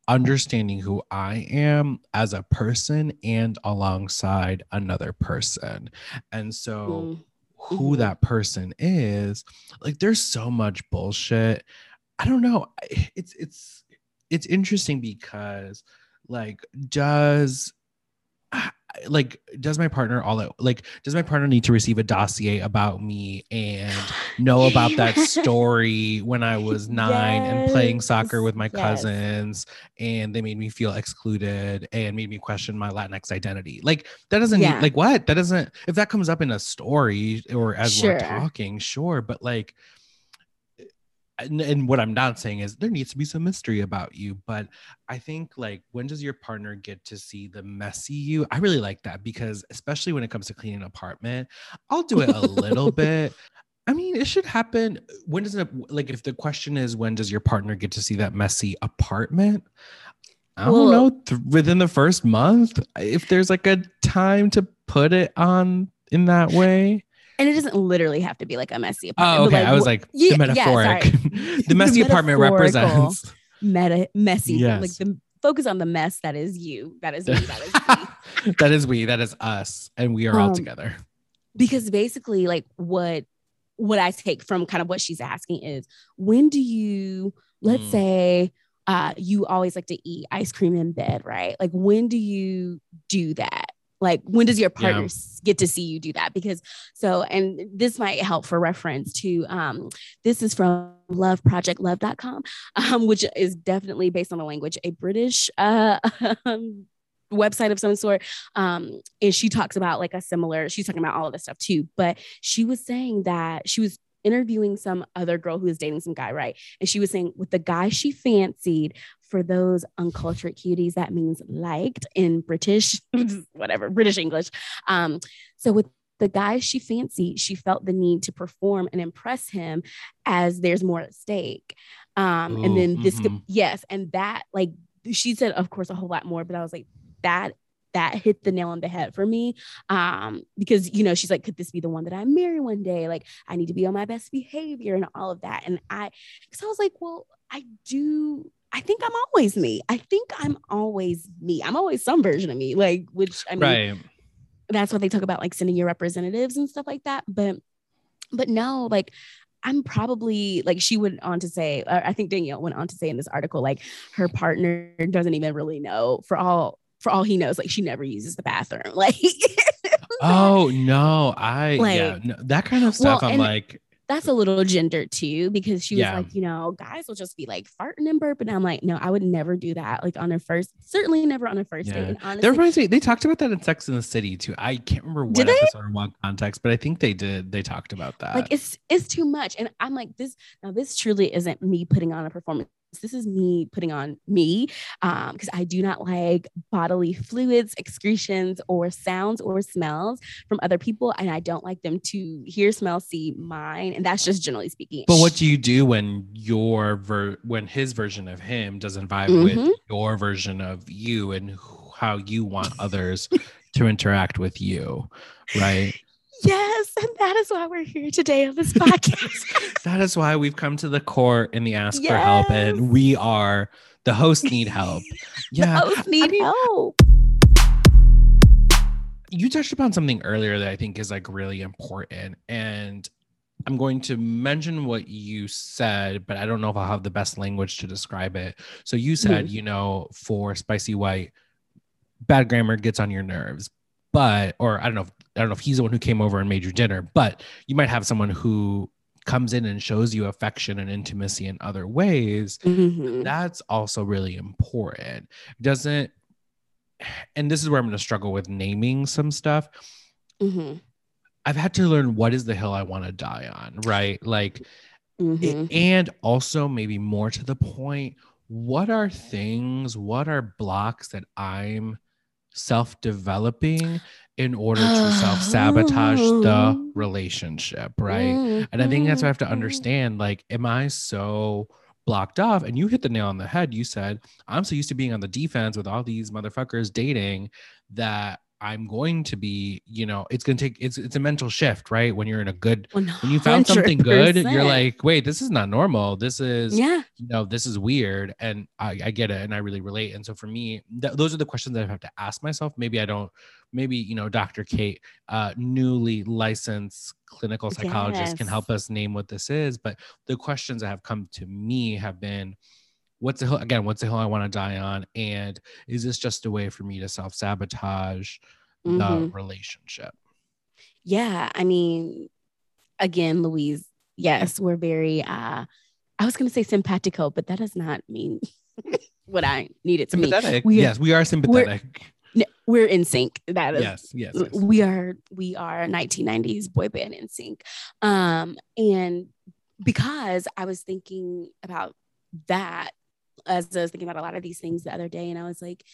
understanding who I am as a person and alongside another person. And so Mm. who Mhm. that person is like there's so much bullshit i don't know. It's it's it's interesting because like does like does my partner all that like does my partner need to receive a dossier about me and know about that story when i was nine and playing soccer with my Yes, yes. cousins and they made me feel excluded and made me question my latinx identity? Like that doesn't Yeah. need, like what? That doesn't if that comes up in a story or as we're talking sure but like and, and what I'm not saying is there needs to be some mystery about you, but I think like when does your partner get to see the messy you? I really like that because especially when it comes to cleaning an apartment, I'll do it a little bit. I mean, it should happen. When does it like if the question is when does your partner get to see that messy apartment? I don't know, th- within the first month, if there's like a time to put it on in that way. And it doesn't literally have to be like a messy apartment. Oh, okay. I was like Yeah, the metaphoric. sorry. the messy apartment represents. meta messy. Yes. Like the focus on the mess that is you. That is me. That is me. that is we. That is us, and we are all Um, together. because basically like what what i take from kind of what she's asking is when do you let's Mm. say uh you always like to eat ice cream in bed right like when do you do that like when does your partner Yeah. get to see you do that because so and this might help for reference to um this is from loveprojectlove.com um which is definitely based on the language a british uh um, website of some sort um and she talks about like a similar she's talking about all of this stuff too but she was saying that she was interviewing some other girl who was dating some guy, right? And she was saying with the guy she fancied, for those uncultured cuties, that means liked in British, whatever, British English. Um, so with the guy she fancied, she felt the need to perform and impress him as there's more at stake. Um, Ooh, and then this mm-hmm. could, yes, and that like she said, of course, a whole lot more, but I was like, that that hit the nail on the head for me um, because you know she's like could this be the one that i marry one day like i need to be on my best behavior and all of that and i because i was like well i do I think I'm always me. I think I'm always me. I'm always some version of me. Like, which I mean, right. that's what they talk about, like sending your representatives and stuff like that. But, but no, like I'm probably like she went on to say, uh, I think Danielle went on to say in this article, like her partner doesn't even really know for all for all he knows, like she never uses the bathroom. Like oh no, I like, yeah, no, that kind of stuff. Well, I'm like, that's a little gender too, because she was yeah. like, you know, guys will just be like farting and burping. I'm like, no, I would never do that. Like on a first, certainly never on a first yeah. date. And honestly, that reminds me, they talked about that in Sex in the City too. I can't remember what episode or what context, but I think they did. They talked about that. Like it's it's too much, and I'm like, this now. This truly isn't me putting on a performance this is me putting on me because um, I do not like bodily fluids, excretions, or sounds or smells from other people. And I don't like them to hear, smell, see mine. And that's just generally speaking. But what do you do when your ver- when his version of him doesn't vibe mm-hmm. with your version of you and how you want others to interact with you? Right. Yes, and that is why we're here today on this podcast. that is why we've come to the court in the ask yes. for help, and we are the hosts need help. Yeah, the hosts need I mean, help. You touched upon something earlier that I think is like really important, and I'm going to mention what you said, but I don't know if I'll have the best language to describe it. So you said, mm-hmm. you know, for spicy white, bad grammar gets on your nerves, but or I don't know if I don't know if he's the one who came over and made you dinner, but you might have someone who comes in and shows you affection and intimacy in other ways. Mm-hmm. That's also really important. Doesn't, and this is where I'm going to struggle with naming some stuff. Mm-hmm. I've had to learn what is the hill I want to die on, right? Like, mm-hmm. it, and also maybe more to the point, what are things, what are blocks that I'm self developing in order to self sabotage the relationship, right? Mm-hmm. And I think that's what I have to mm-hmm. understand. Like, am I so blocked off? And you hit the nail on the head. You said, I'm so used to being on the defense with all these motherfuckers dating that I'm going to be, you know, it's going to take it's it's a mental shift, right? When you're in a good 100%. when you found something good, you're like, "Wait, this is not normal. This is yeah. you know, this is weird." And I I get it and I really relate. And so for me, th- those are the questions that I have to ask myself. Maybe I don't maybe, you know, Dr. Kate, uh newly licensed clinical psychologist yes. can help us name what this is, but the questions that have come to me have been what's the hill again what's the hill i want to die on? And is this just a way for me to self-sabotage mm-hmm. the relationship? Yeah i mean again louise yes we're very uh i was going to say simpatico but that does not mean what i need it to mean. We yes we are sympathetic. we're, we're in sync. That is yes, yes yes. we are we are 1990s boy band NSYNC. Um and because i was thinking about that as I was thinking about a lot of these things the other day, and I was like,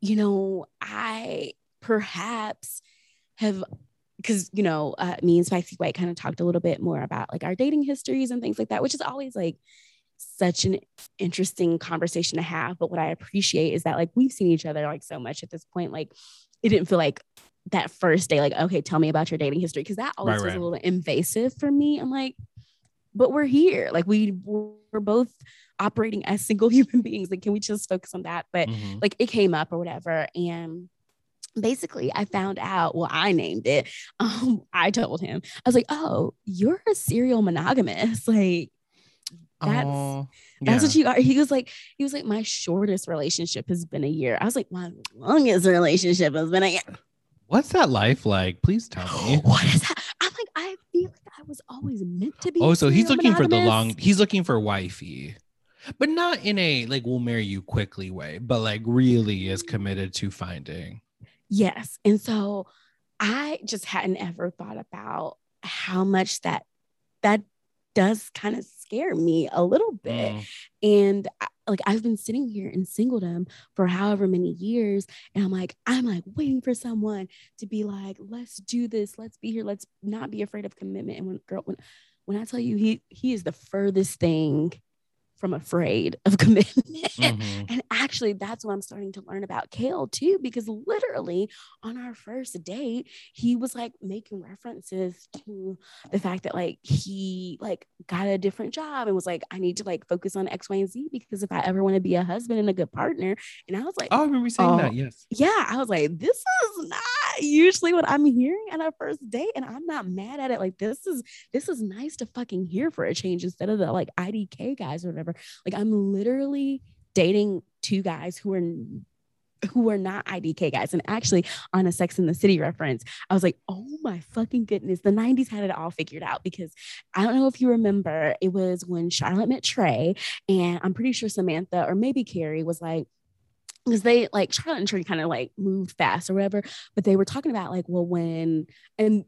you know, I perhaps have because you know uh, me and spicy white kind of talked a little bit more about like our dating histories and things like that which is always like such an interesting conversation to have but what i appreciate is that like we've seen each other like so much at this point like it didn't feel like that first day like okay tell me about your dating history because that always right, was right. a little invasive for me i'm like but we're here like we we're both operating as single human beings. Like, can we just focus on that? But mm-hmm. like it came up or whatever. And basically I found out, well, I named it. Um, I told him, I was like, oh, you're a serial monogamous. Like that's oh, yeah. that's what you are. He was like, he was like, my shortest relationship has been a year. I was like, my longest relationship has been a year. What's that life like? Please tell me. what is that? I'm like, I feel like was always meant to be. Oh, so he's looking monogamous. for the long. He's looking for wifey but not in a like we'll marry you quickly way, but like really is committed to finding. Yes. And so I just hadn't ever thought about how much that that does kind of scare me a little bit. Mm. And I- like I've been sitting here in singledom for however many years, and I'm like, I'm like waiting for someone to be like, let's do this, let's be here, let's not be afraid of commitment. And when girl, when when I tell you he he is the furthest thing from afraid of commitment. Mhm. And actually, that's what I'm starting to learn about Kale too, because literally on our first date, he was like making references to the fact that like he like got a different job and was like, I need to like focus on X, Y, and Z because if I ever want to be a husband and a good partner. And I was like, Oh, I remember saying Oh. that. Yes. yeah, I was like, this is not usually what I'm hearing at our first date, and I'm not mad at it. Like, this is this is nice to fucking hear for a change instead of the like IDK guys or whatever. Like, I'm literally dating two guys who are who are not IDK guys. And actually, on a Sex in the City reference, I was like, oh my fucking goodness, the 90s had it all figured out because I don't know if you remember, it was when Charlotte met Trey, and I'm pretty sure Samantha or maybe Carrie was like, because they like Charlotte and Trey kind of like moved fast or whatever, but they were talking about like, well, when and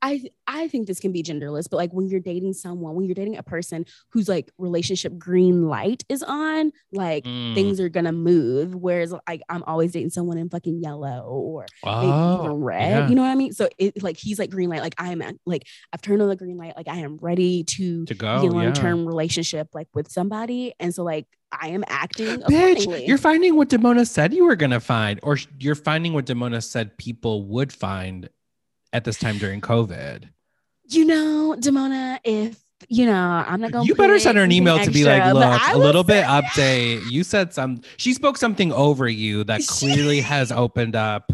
I I think this can be genderless, but like when you're dating someone, when you're dating a person whose like relationship green light is on, like Mm. things are gonna move. Whereas like I'm always dating someone in fucking yellow or Oh, even red. yeah. You know what I mean? So it like he's like green light, like I am like I've turned on the green light, like I am ready to, to go. in a long term relationship like with somebody, and so like I am acting Bitch, you're finding what Demona said you were gonna find, or you're finding what Demona said people would find at this time during COVID. you know, Demona, if you know, I'm not gonna. You better send her an email to be like, look, a little bit update. You said some. She spoke something over you that clearly has opened up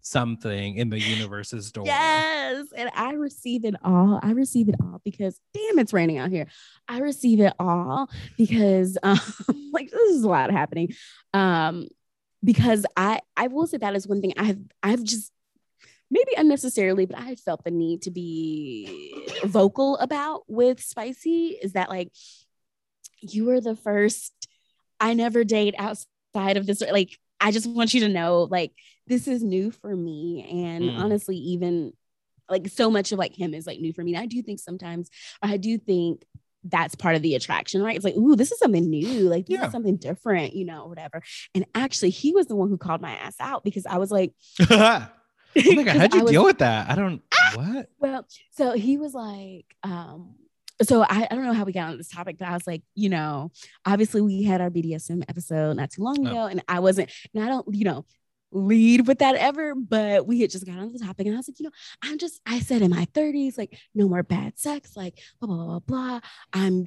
something in the universe's door. Yes, and I receive it all. I receive it all because damn, it's raining out here. I receive it all because um, like this is a lot happening. Um, because I I will say that is one thing I've I've just maybe unnecessarily, but I felt the need to be vocal about with spicy is that like you were the first I never date outside of this like I just want you to know like this is new for me and Mm. honestly even like so much of like him is like new for me. And I do think sometimes I do think that's part of the attraction, right? It's like, ooh, this is something new, like this Yeah. is something different, you know, whatever. And actually, he was the one who called my ass out because I was like, oh my god, how'd you was- deal with that? I don't. What? well, so he was like, um, so I, I don't know how we got on this topic, but I was like, you know, obviously we had our BDSM episode not too long Oh. ago, and I wasn't, and I don't, you know, lead with that ever, but we had just got on the topic, and I was like, you know, I'm just, I said in my 30s, like, no more bad sex, like, blah, blah, blah, blah. I'm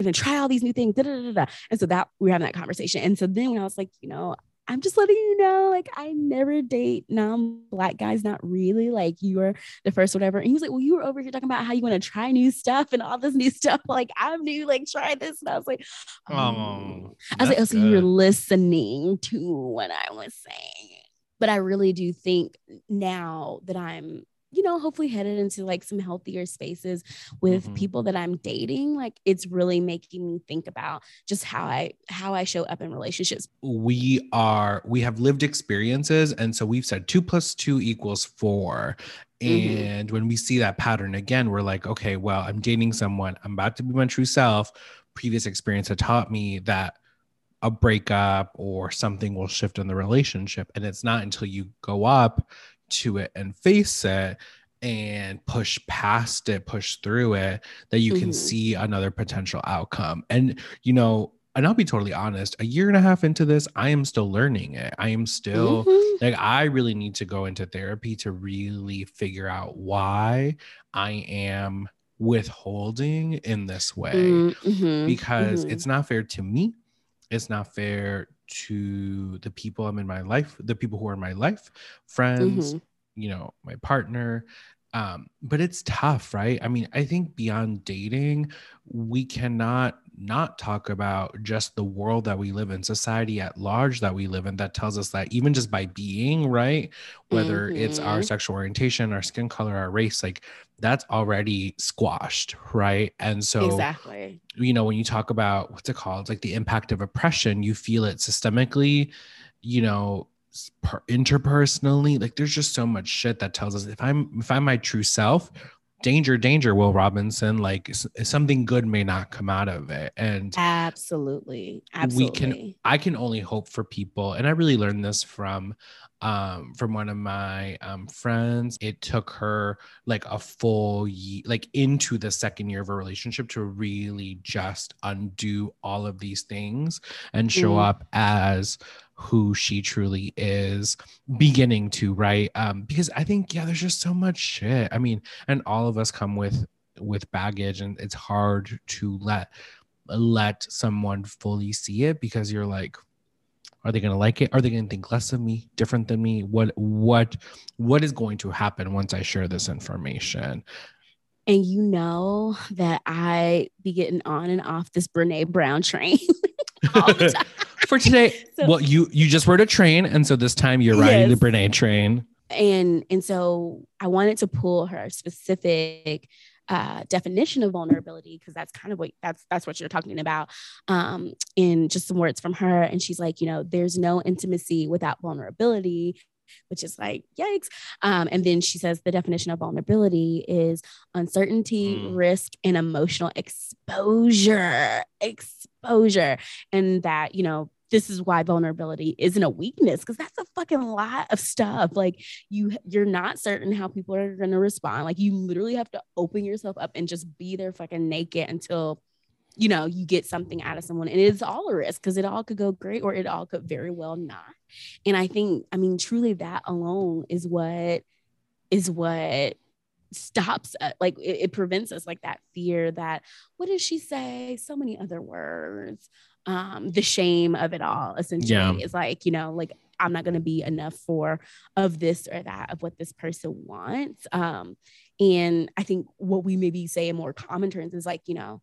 gonna try all these new things, da, da, da, da. And so that we were having that conversation. And so then when I was like, you know, I'm just letting you know, like, I never date non-black guys, not really. Like, you were the first, whatever. And he was like, Well, you were over here talking about how you want to try new stuff and all this new stuff. Like, I'm new, like, try this. And I was like, Oh, oh I was like, Oh, so you were listening to what I was saying. But I really do think now that I'm, you know, hopefully headed into like some healthier spaces with Mhm. people that I'm dating, like it's really making me think about just how I how I show up in relationships. we are we have lived experiences and so we've said two plus two equals 4 Mhm. and when we see that pattern again we're like okay well i'm dating someone i'm about to be my true self previous experience had taught me that a breakup or something will shift in the relationship and it's not until you go up to it and face it and push past it push through it that you can Mhm. see another potential outcome and you know and I'll be totally honest, a year and a half into this, I am still learning it. I am still Mhm. like, I really need to go into therapy to really figure out why I am withholding in this way Mhm. because Mhm. it's not fair to me. It's not fair to the people I'm in my life, the people who are in my life, friends, Mhm. you know, my partner. Um, but it's tough, right? I mean, I think beyond dating, we cannot not talk about just the world that we live in, society at large that we live in, that tells us that even just by being, right? Whether it's our Mhm. sexual orientation, our skin color, our race, like that's already squashed, right? And so exactly. you know, when you talk about what's it called, like the impact of oppression, you feel it systemically, you know, per- interpersonally. Like there's just so much shit that tells us if I'm if I'm my true self, danger, danger, Will Robinson. Like something good may not come out of it. And absolutely, absolutely. We can, I can only hope for people. And I really learned this from, um, from one of my um, friends. It took her like a full year, like into the second year of a relationship to really just undo all of these things and show mm. up as who she truly is beginning to right um because i think yeah there's just so much shit i mean and all of us come with with baggage and it's hard to let let someone fully see it because you're like are they going to like it are they going to think less of me different than me what what what is going to happen once i share this information and you know that i be getting on and off this brene brown train all the time for today. so, well, you you just rode a train, and so this time you're riding yes. the Brene train. And and so I wanted to pull her specific uh, definition of vulnerability because that's kind of what that's that's what you're talking about um, in just some words from her. And she's like you know there's no intimacy without vulnerability which is like yikes. Um, and then she says the definition of vulnerability is uncertainty mm. risk and emotional exposure exposure. And that you know this is why vulnerability isn't a weakness because that's a fucking lot of stuff. Like you you're not certain how people are going to respond. Like you literally have to open yourself up and just be there fucking naked until you know you get something out of someone. And it's all a risk because it all could go great or it all could very well not. And i think i mean truly that alone is what is what stops uh, like it, it prevents us like that fear that what does she say? So many other words um, the shame of it all essentially yeah. is like you know like i'm not going to be enough for of this or that of what this person wants um, and i think what we maybe say in more common terms is like you know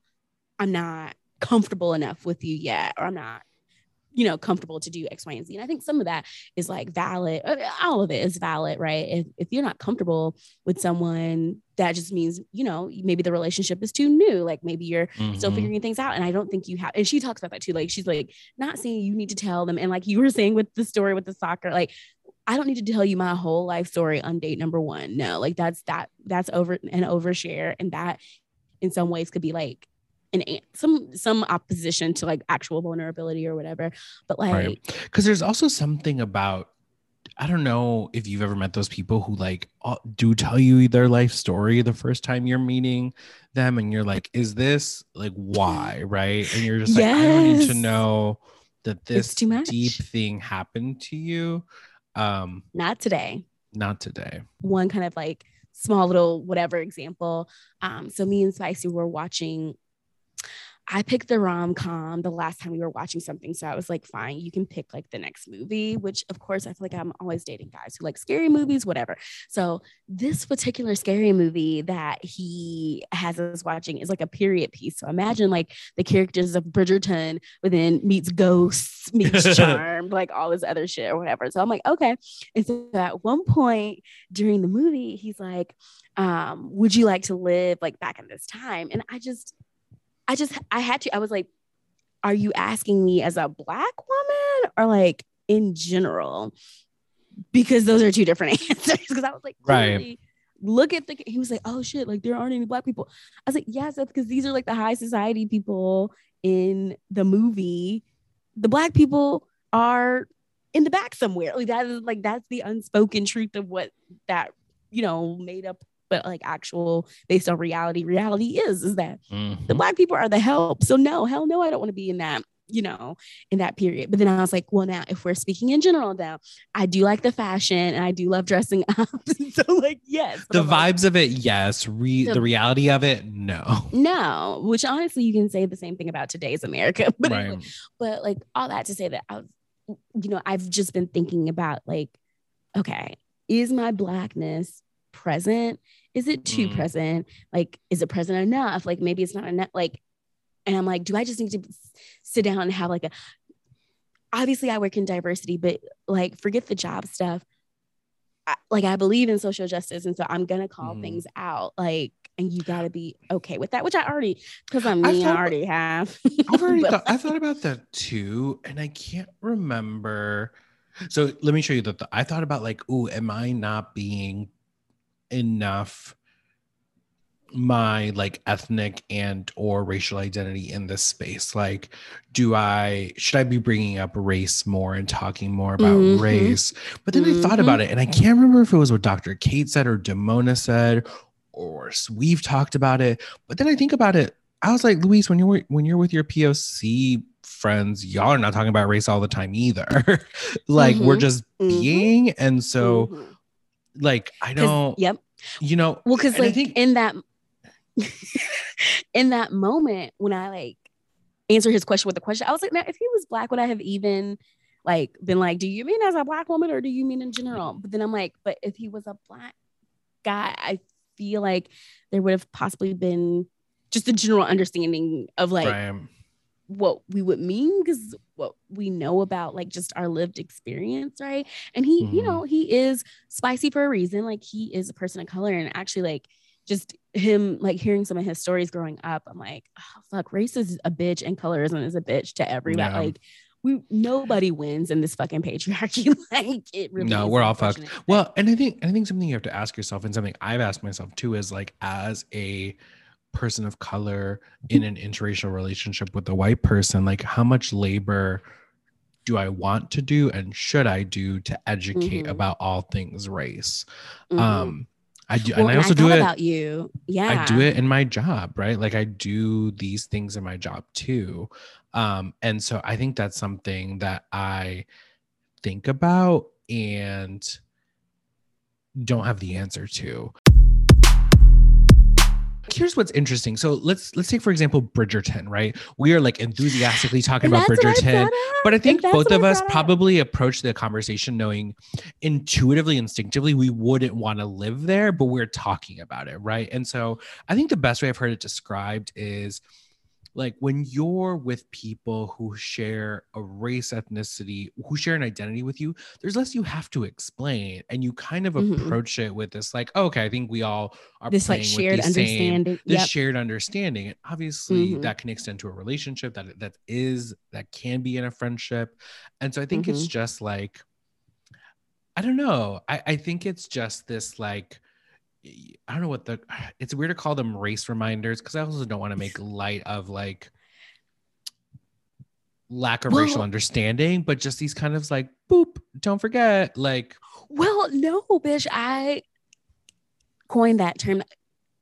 i'm not comfortable enough with you yet or i'm not you know, comfortable to do X, Y, and Z. And I think some of that is like valid. Uh, all of it is valid, right? If, if you're not comfortable with someone, that just means, you know, maybe the relationship is too new. Like maybe you're mm-hmm. still figuring things out. And I don't think you have, and she talks about that too. Like she's like, not saying you need to tell them. And like you were saying with the story with the soccer, like, I don't need to tell you my whole life story on date number one. No, like that's that, that's over an overshare. And that in some ways could be like an some some opposition to like actual vulnerability or whatever but like because right. there's also something about I don't know if you've ever met those people who like do tell you their life story the first time you're meeting them, and you're like, "Is this like why?" Right? And you're just yes. like, "I don't need to know that this deep thing happened to you." Um, not today. Not today. One kind of like small little whatever example. Um, so me and Spicy were watching I picked the rom com the last time we were watching something. So I was like, fine, you can pick like the next movie, which of course I feel like I'm always dating guys who like scary movies, whatever. So this particular scary movie that he has us watching is like a period piece. So imagine like the characters of Bridgerton within meets ghosts, meets charmed, like all this other shit or whatever. So I'm like, okay. And so at one point during the movie, he's like, um, would you like to live like back in this time? And I just, I just I had to. I was like, are you asking me as a black woman or like in general? Because those are two different answers. Because I was like, right. Look at the. He was like, oh shit, like there aren't any black people. I was like, yes, that's because these are like the high society people in the movie. The black people are in the back somewhere. Like that is like that's the unspoken truth of what that you know made up but like actual based on reality reality is is that mm-hmm. the black people are the help. So no hell no i don't want to be in that you know in that period. But then i was like well now if we're speaking in general now i do like the fashion and i do love dressing up. So like yes the vibes like, of it yes. Re- the, the, reality of it no. No which honestly you can say the same thing about today's america. But right. anyway, but like all that to say that i was you know i've just been thinking about like okay is my blackness present is it too mm. present? Like, is it present enough? Like, maybe it's not enough. Like, and I'm like, do I just need to sit down and have like a, obviously I work in diversity, but like, forget the job stuff. I, like, I believe in social justice. And so I'm going to call mm. things out. Like, and you got to be okay with that, which I already, because I'm me, I, I already have. I've already thought, I thought about that too. And I can't remember. So let me show you that I thought about like, oh, am I not being enough my like ethnic and or racial identity in this space like do i should i be bringing up race more and talking more about mm-hmm. race but then mm-hmm. i thought about mm-hmm. it and i can't remember if it was what dr kate said or demona said or we've talked about it but then i think about it i was like louise when you're when you're with your poc friends y'all are not talking about race all the time either like mm-hmm. we're just mm-hmm. being and so mm-hmm. Like i don't yep you know well because like I think, in that in that moment when I like answer his question with a question, I was like, now if he was black, would I have even like been like, do you mean as a black woman or do you mean in general? But then I'm like, but if he was a black guy, I feel like there would have possibly been just a general understanding of like right. What we would mean because what we know about like just our lived experience, right? And he, mm-hmm. you know, he is spicy for a reason. Like he is a person of color and actually like just him like hearing some of his stories growing up, I'm like, oh, fuck, race is a bitch and colorism is a bitch to everybody. Yeah. Like we nobody wins in this fucking patriarchy. like it really No, we're all fucked. Well, and I think I think something you have to ask yourself, and something I've asked myself too, is like as a person of color in an interracial relationship with a white person, like how much labor do I want to do and should I do to educate mm-hmm. about all things race? Mm-hmm. Um, I do, well, and I also I do it about you. Yeah, I do it in my job, right? Like I do these things in my job too, um, and so I think that's something that I think about and don't have the answer to here's what's interesting. So let's let's take for example Bridgerton, right? We are like enthusiastically talking about Bridgerton, but I think both of us probably approach the conversation knowing intuitively, instinctively, we wouldn't want to live there, but we're talking about it, right? And so I think the best way I've heard it described is like when you're with people who share a race ethnicity who share an identity with you there's less you have to explain and you kind of mm-hmm. approach it with this like oh, okay i think we all are this like shared understanding same, this yep. shared understanding and obviously mm-hmm. that can extend to a relationship that that is that can be in a friendship and so i think mm-hmm. it's just like i don't know I, I think it's just this like I don't know what the it's weird to call them race reminders because I also don't want to make light of like lack of well, racial understanding, but just these kind of like boop, don't forget. Like, well, no, bitch, I coined that term.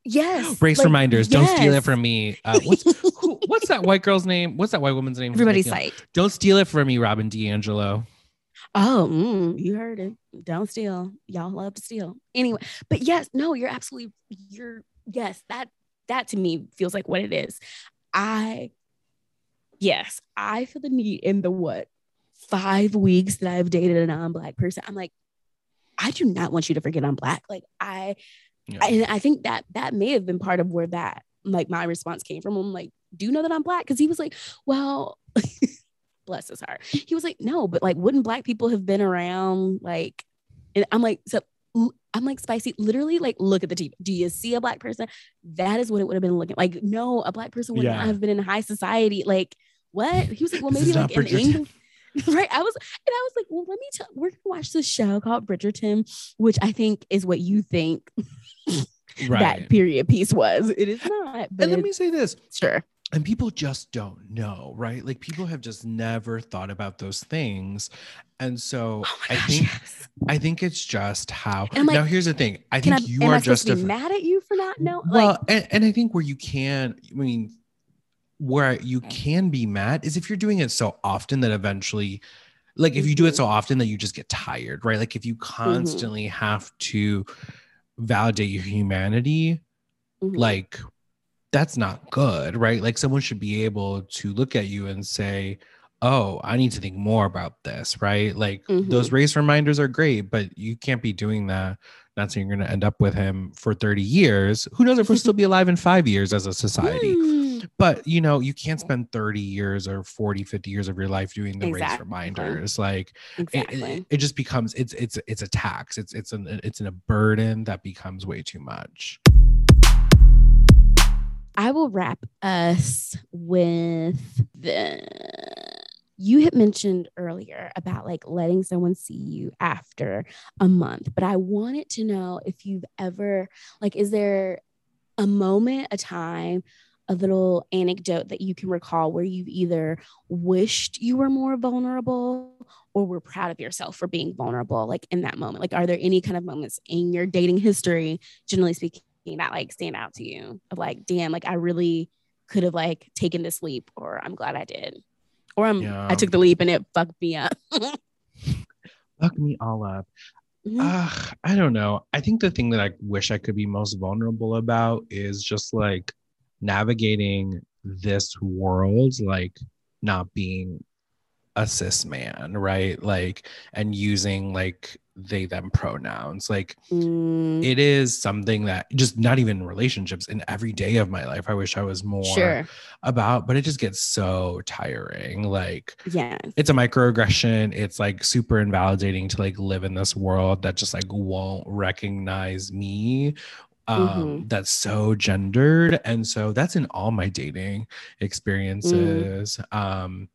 Yes, race like, reminders. Yes. Don't steal it from me. Uh, what's who, what's that white girl's name? What's that white woman's name? Everybody's sight. Don't steal it from me, Robin DiAngelo. Oh, mm, you heard it. Don't steal. Y'all love to steal. Anyway, but yes, no, you're absolutely you're yes, that that to me feels like what it is. I yes, I feel the need in the what five weeks that I've dated a non-black person. I'm like, I do not want you to forget I'm black. Like I, yeah. I and I think that that may have been part of where that like my response came from. I'm like, do you know that I'm black? Because he was like, well, bless his heart. He was like, no, but like, wouldn't black people have been around? Like, and I'm like, so I'm like, spicy, literally, like, look at the TV. Do you see a black person? That is what it would have been looking like. No, a black person would yeah. not have been in high society. Like, what? He was like, well, maybe like in England. right. I was, and I was like, well, let me tell, we're gonna watch this show called Bridgerton, which I think is what you think right. that period piece was. It is not. and let me say this. Sure and people just don't know right like people have just never thought about those things and so oh i gosh, think yes. i think it's just how like, now here's the thing i think I, you are just a, mad at you for not knowing well like, and, and i think where you can i mean where you can be mad is if you're doing it so often that eventually like if you do it mm-hmm. so often that you just get tired right like if you mm-hmm. constantly mm-hmm. have to validate your humanity mm-hmm. like that's not good, right? Like someone should be able to look at you and say, oh, I need to think more about this, right? Like mm-hmm. those race reminders are great, but you can't be doing that. Not saying you're going to end up with him for 30 years. Who knows if we'll still be alive in five years as a society? Mm. But, you know, you can't spend 30 years or 40, 50 years of your life doing the exactly. race reminders. Like exactly. it, it just becomes, it's, it's, it's a tax. It's, it's an, it's an, a burden that becomes way too much. I will wrap us with the you had mentioned earlier about like letting someone see you after a month, but I wanted to know if you've ever like is there a moment, a time, a little anecdote that you can recall where you've either wished you were more vulnerable or were proud of yourself for being vulnerable, like in that moment? Like, are there any kind of moments in your dating history, generally speaking, that like stand out to you of like, damn, like I really could have like taken this leap, or I'm glad I did, or I'm Yeah. I took the leap and it fucked me up. Fuck me all up. Mm-hmm. Ugh, I don't know. I think the thing that I wish I could be most vulnerable about is just like navigating this world, like not being a cis man, right? Like, and using like they them pronouns. Like, Mm, it is something that just not even relationships in every day of my life. I wish I was more sure. about, but it just gets so tiring. Like, Yes. it's a microaggression it's like super invalidating to like live in this world that just like won't recognize me um Mhm. that's so gendered and so that's in all my dating experiences um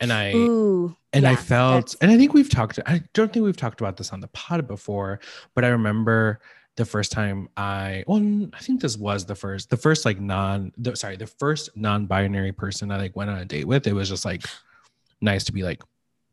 and i Ooh. and I felt, that's- and I think we've talked, I don't think we've talked about this on the pod before, but I remember the first time I, well, I think this was the first, the first like non, the, sorry, the first non binary person I like went on a date with. It was just like nice to be like,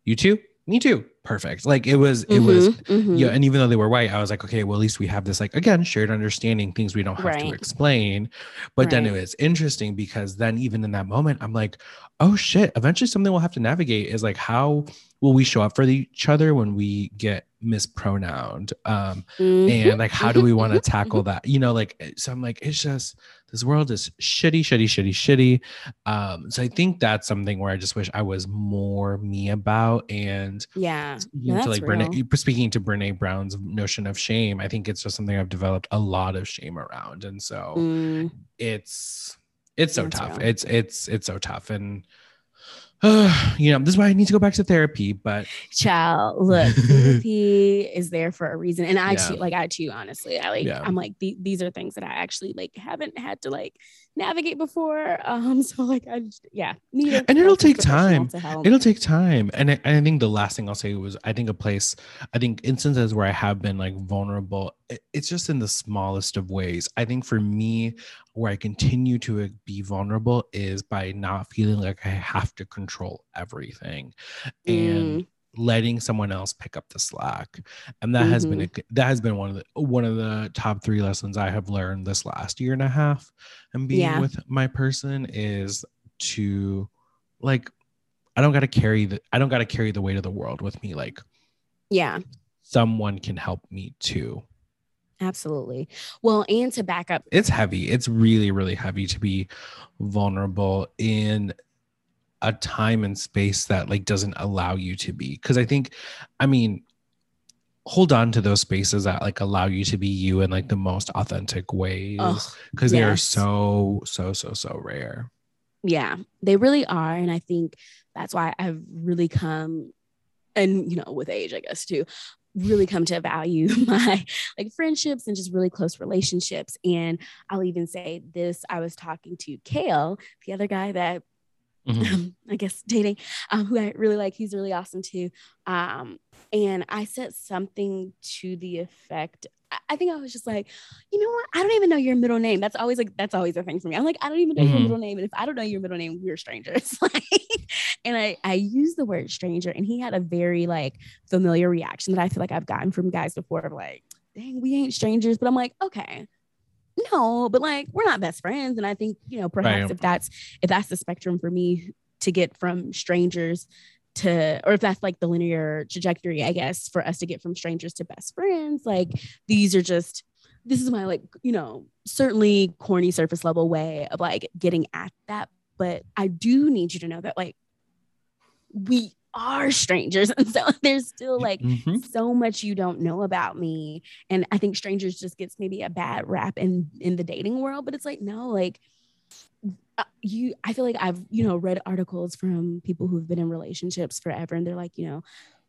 you too, me too. Perfect. Like it was, it was, Mhm, mhm. yeah. And even though they were white, I was like, okay, well, at least we have this like, again, shared understanding, things we don't have to explain. But then it was interesting because then even in that moment, I'm like, oh shit, eventually something we'll have to navigate is like, how will we show up for each other when we get mispronounced? Um, Mhm, and like, how do we want to mhm, tackle that? You know, like, eh, so I'm like, it's just, this world is shitty, shitty, shitty, shitty. Um, so I think that's something where I just wish I was more me about and Yeah. speaking No, to like real. Brene, speaking to Brene Brown's notion of shame, I think it's just something I've developed a lot of shame around, and so Mm, it's it's so That's tough. real. It's it's it's so tough, and you know this is why I need to go back to therapy. But child, look, therapy is there for a reason. And I Yeah. too, like I too, honestly, I like Yeah. I'm like the, these are things that I actually like haven't had to like navigate before. Um, so like I just yeah, need And it'll take time. it'll take time, and I, and I think the last thing I'll say was I think a place, I think instances where I have been like vulnerable, it- it's just in the smallest of ways. I think for me, where I continue to be vulnerable is by not feeling like I have to control everything, and Mm, letting someone else pick up the slack and that has been a, mm-hmm. that has been one of the one of the top three lessons i have learned this last year and a half and being Yeah. with my person is to like i don't got to carry the i don't got to carry the weight of the world with me like yeah, someone can help me too absolutely. Well, and to back up, it's heavy it's really really heavy to be vulnerable in a time and space that like doesn't allow you to be because i think i mean hold on to those spaces that like allow you to be you in like the most authentic ways because they are so so so so rare Yeah, they really are. And I think that's why I've really come, and you know, with age, I guess too, really come to value my like friendships and just really close relationships. And I'll even say this I was talking to Kale, the other guy that Mhm. I guess dating, um, who I really like. He's really awesome too. Um, and I said something to the effect. I- I think I was just like, you know what? I don't even know your middle name. That's always like that's always a thing for me. I'm like, I don't even know your Mhm. middle name, and if I don't know your middle name, we're strangers. like, and I I used the word stranger, and he had a very like familiar reaction that I feel like I've gotten from guys before. Of like, dang, we ain't strangers. But I'm like, okay, no, but like we're not best friends. And I think, you know, perhaps Right. if that's if that's the spectrum for me to get from strangers to or if that's like the linear trajectory, I guess, for us to get from strangers to best friends, like these are just this is my like, you know, certainly corny surface level way of like getting at that. But I do need you to know that like we are strangers. And so there's still like Mhm. so much you don't know about me and i think strangers just gets maybe a bad rap in in the dating world but it's like no like uh, you i feel like i've you know read articles from people who've been in relationships forever and they're like you know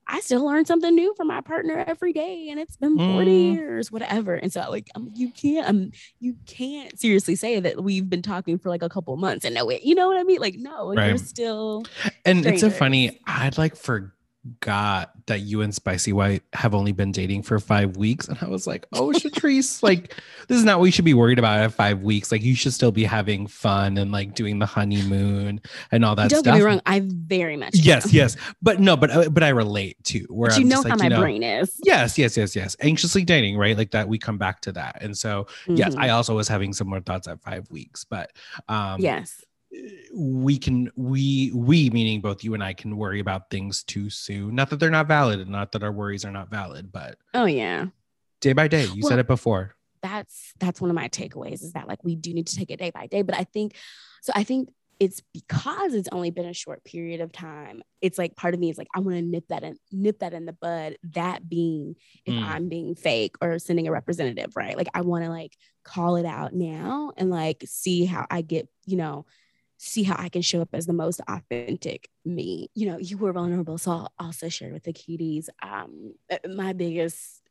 i still learn something new from my partner every day and it's been 40 Mm. years whatever and so like um, you can't um, you can't seriously say that we've been talking for like a couple months and no it you know what i mean? Like no like, you're still and it's so funny i'd like got that you and Spicy White have only been dating for five weeks. And I was like, oh, Shatrice, like, this is not what you should be worried about at five weeks. Like, you should still be having fun and like doing the honeymoon and all that Don't stuff. get me wrong. I very much. Yes, yes. But no, but uh, but I relate to Where you I'm know just how my you know, brain is. Yes, yes, yes, yes. Anxiously dating, right? Like that we come back to that. And so yes, Mhm. I also was having similar thoughts at five weeks, but um yes. We can we we meaning both you and I can worry about things too soon. Not that they're not valid and not that our worries are not valid, but Oh yeah. day by day. You Well, said it before. that's that's one of my takeaways is that like we do need to take it day by day but i think so i think it's because it's only been a short period of time it's like part of me is like i want to nip that in nip that in the bud that being if Mm. i'm being fake or sending a representative right like i want to like call it out now and like see how i get you know see how i can show up as the most authentic me. You know you were vulnerable so i'll also share with the cuties um uh, my biggest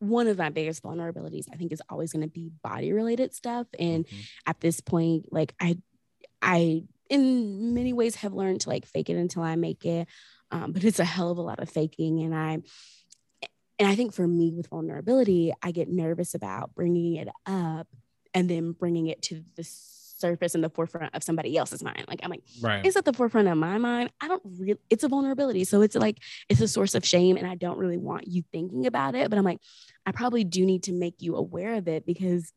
one of my biggest vulnerabilities i think is always going to be body related stuff. And Mhm. at this point like i i in many ways have learned to like fake it until i make it. Um, but it's a hell of a lot of faking and i and i think for me with vulnerability i get nervous about bringing it up and then bringing it to the surface in the forefront of somebody else's mind like i'm like Right. it's at the forefront of my mind. I don't really, it's a vulnerability. So it's like, it's a source of shame. And I don't really want you thinking about it. But I'm like, I probably do need to make you aware of it because,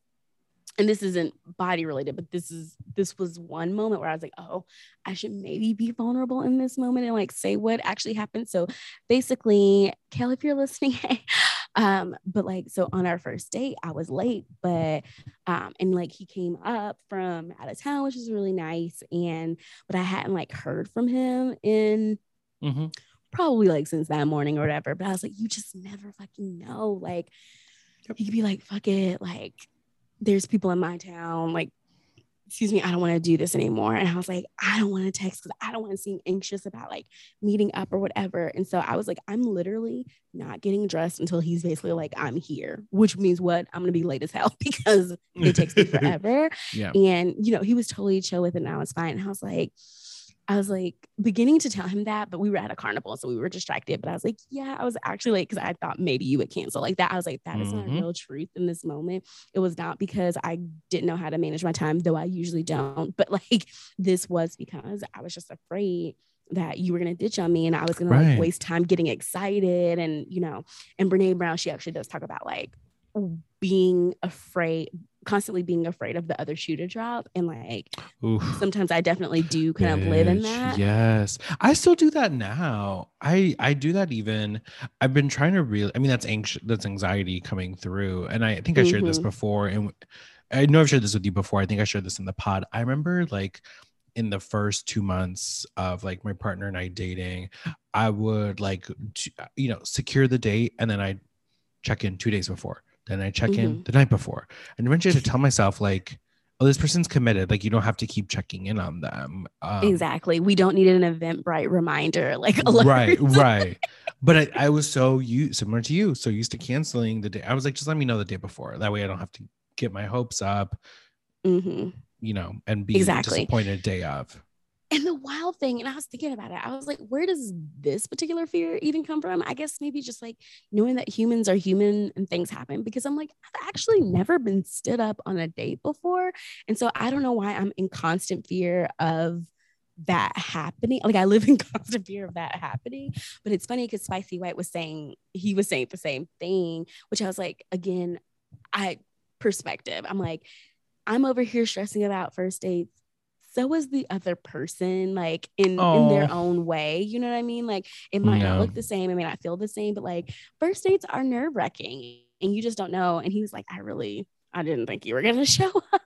and this isn't body related, but this is, this was one moment where I was like, oh, I should maybe be vulnerable in this moment and like say what actually happened. So basically, Kel, if you're listening, um, but like, so on our first date, I was late, but, um, and like he came up from out of town, which is really nice. And, but I hadn't like heard from him in Mhm. probably like since that morning or whatever. But I was like, you just never fucking know. Like, you could be like, fuck it. Like, there's people in my town. Like, excuse me, I don't want to do this anymore. And I was like, I don't want to text because I don't want to seem anxious about like meeting up or whatever. And so I was like, I'm literally not getting dressed until he's basically like, I'm here, which means what? I'm going to be late as hell because it takes me forever. yeah. And, you know, he was totally chill with it and I was fine. And I was like, I was like beginning to tell him that, but we were at a carnival, so we were distracted. But I was like, yeah, I was actually late because I thought maybe you would cancel like that. I was like, that is not Mhm. real truth in this moment. It was not because I didn't know how to manage my time, though I usually don't. But like this was because I was just afraid that you were gonna ditch on me and I was gonna Right. like waste time getting excited. And you know, and Brene Brown, she actually does talk about like being afraid, constantly being afraid of the other shoe to drop. And like Oof. sometimes I definitely do kind of live in that. Yes. I still do that now. I I do that even I've been trying to really I mean that's anxious that's anxiety coming through. And I think I shared this Mhm. before and I know I've shared this with you before. I think I shared this in the pod. I remember like in the first two months of like my partner and I dating, I would like you know secure the date and then I check in two days before. Then I check in the night before. And eventually I had to tell myself like, oh, this person's committed. Like you don't have to keep checking in on them. Um, exactly. We don't need an Eventbrite reminder like alert. right right but I, I was so you similar to you so used to canceling the day i was like just let me know the day before that way i don't have to get my hopes up hmm you know and be Exactly. disappointed day of And the wild thing, and I was thinking about it, I was like, where does this particular fear even come from? I guess maybe just like knowing that humans are human and things happen because I'm like, I've actually never been stood up on a date before. And so I don't know why I'm in constant fear of that happening. Like I live in constant fear of that happening. But it's funny because Spicy White was saying, he was saying the same thing, which I was like, again, I perspective. I'm like, I'm over here stressing about first dates. So is the other person, like in in their Oh. own way. You know what I mean? Like it might Yeah. not look the same, it may not feel the same, but like first dates are nerve wracking, and you just don't know. And he was like, I really, I didn't think you were gonna show up.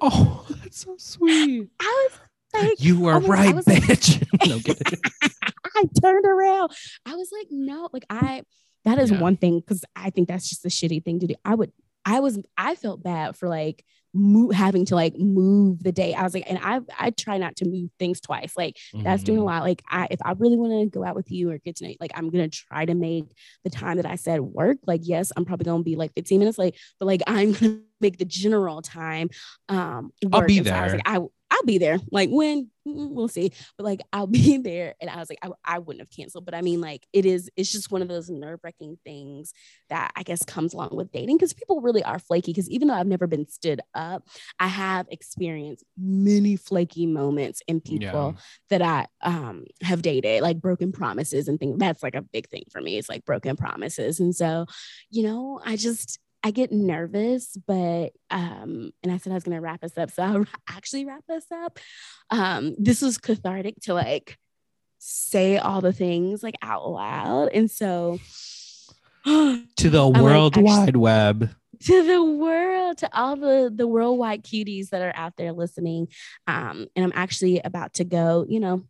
oh that's so sweet I was like, you were my God, I right was bitch no. I turned around. I was like, no, like I that is Yeah. one thing because I think that's just a shitty thing to do. I would I was I felt bad for like move, having to like move the day. I was like, and I I try not to move things twice. Like that's doing a Mhm. lot. Like I if I really want to go out with you or get to know you, like I'm gonna try to make the time that I said work. Like, yes, I'm probably gonna be like 15 minutes late, but like I'm gonna make the general time um I'll be And so I was there. like, I I'll be there. Like when we'll see, but like I'll be there. And I was like, I, I wouldn't have canceled. But I mean, like it is, it's just one of those nerve wracking things that I guess comes along with dating because people really are flaky. Because even though I've never been stood up, I have experienced many flaky moments in people yeah. that I um, have dated, like broken promises and things. That's like a big thing for me. It's like broken promises. And so, you know, I just, I get nervous, but um, and I said I was gonna wrap us up, so I'll actually wrap us up. Um, this was cathartic to like say all the things like out loud, and so to the I'm World like, Wide Web. To the world, to all the the worldwide cuties that are out there listening, um, and I'm actually about to go. You know,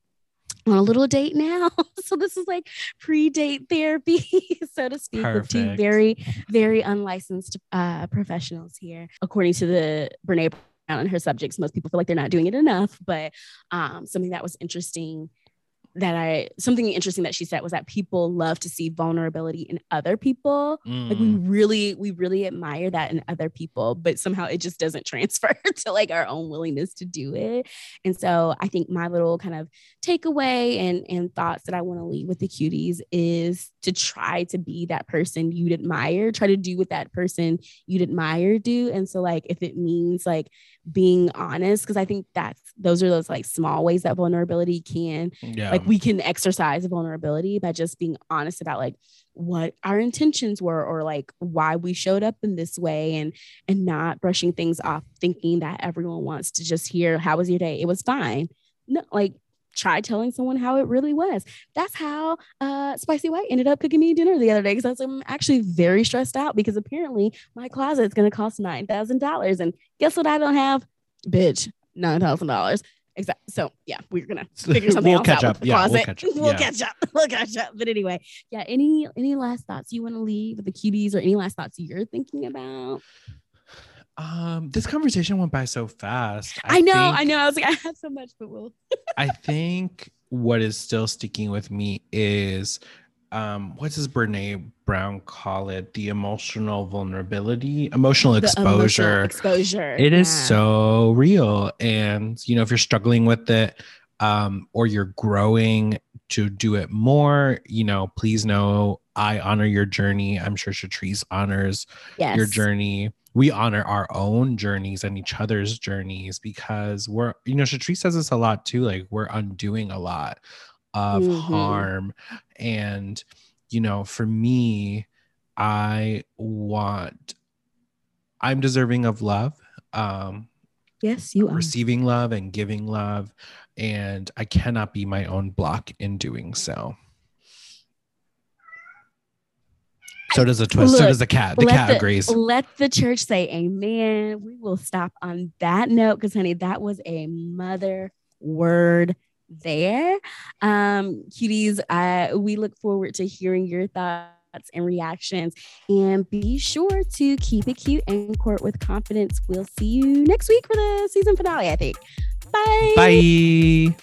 on a little date now. so this is like pre-date therapy, so to speak, Perfect. with two very, very unlicensed uh, professionals here. According to the Brene Brown and her subjects, most people feel like they're not doing it enough. But um, something that was interesting that I something interesting that she said was that people love to see vulnerability in other people. Mm. Like we mm. really, we really admire that in other people, but somehow it just doesn't transfer to like our own willingness to do it. And so I think my little kind of takeaway and and thoughts that I want to leave with the cuties is to try to be that person you'd admire, try to do what that person you'd admire do. And so like if it means like being honest, because I think that's those are those like small ways that vulnerability can yeah. like we can exercise vulnerability by just being honest about like what our intentions were or like why we showed up in this way and and not brushing things off thinking that everyone wants to just hear how was your day it was fine no like try telling someone how it really was. That's how uh, Spicy White ended up cooking me dinner the other day because I'm actually very stressed out because apparently my closet is going to cost $9,000. And guess what I don't have? Bitch, $9,000. Exactly. So yeah, we're gonna figure something we'll else catch out up. yeah, closet. We'll catch up. We'll, yeah. catch up. we'll catch up. But anyway, yeah. Any any last thoughts you want to leave with the cuties, or any last thoughts you're thinking about? Um, this conversation went by so fast. I, I know, think, I know. I was like, I had so much, but we'll. I think what is still sticking with me is, um, what does Brene Brown call it? The emotional vulnerability, emotional the exposure. Emotional exposure. It yeah. is so real, and you know, if you're struggling with it, um, or you're growing to do it more, you know, please know I honor your journey. I'm sure Shatrice honors yes. your journey we honor our own journeys and each other's journeys because we're you know Shatrice says this a lot too like we're undoing a lot of mm-hmm. harm and you know for me I want I'm deserving of love um yes you are receiving love and giving love and I cannot be my own block in doing so So does a twist. Look, so does the cat. The cat the, agrees. Let the church say amen. We will stop on that note because, honey, that was a mother word there. Um, cuties, I, we look forward to hearing your thoughts and reactions. And be sure to keep it cute and court with confidence. We'll see you next week for the season finale, I think. Bye. Bye.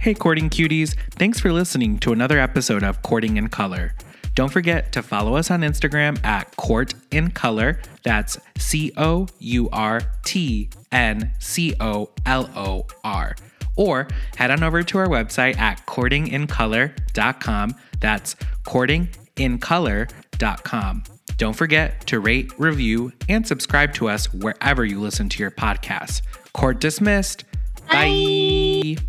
Hey, courting cuties. Thanks for listening to another episode of Courting in Color. Don't forget to follow us on Instagram at Court in Color. That's C O U R T N C O L O R. Or head on over to our website at courtingincolor.com. That's courtingincolor.com. Don't forget to rate, review, and subscribe to us wherever you listen to your podcasts. Court dismissed. Bye. Bye.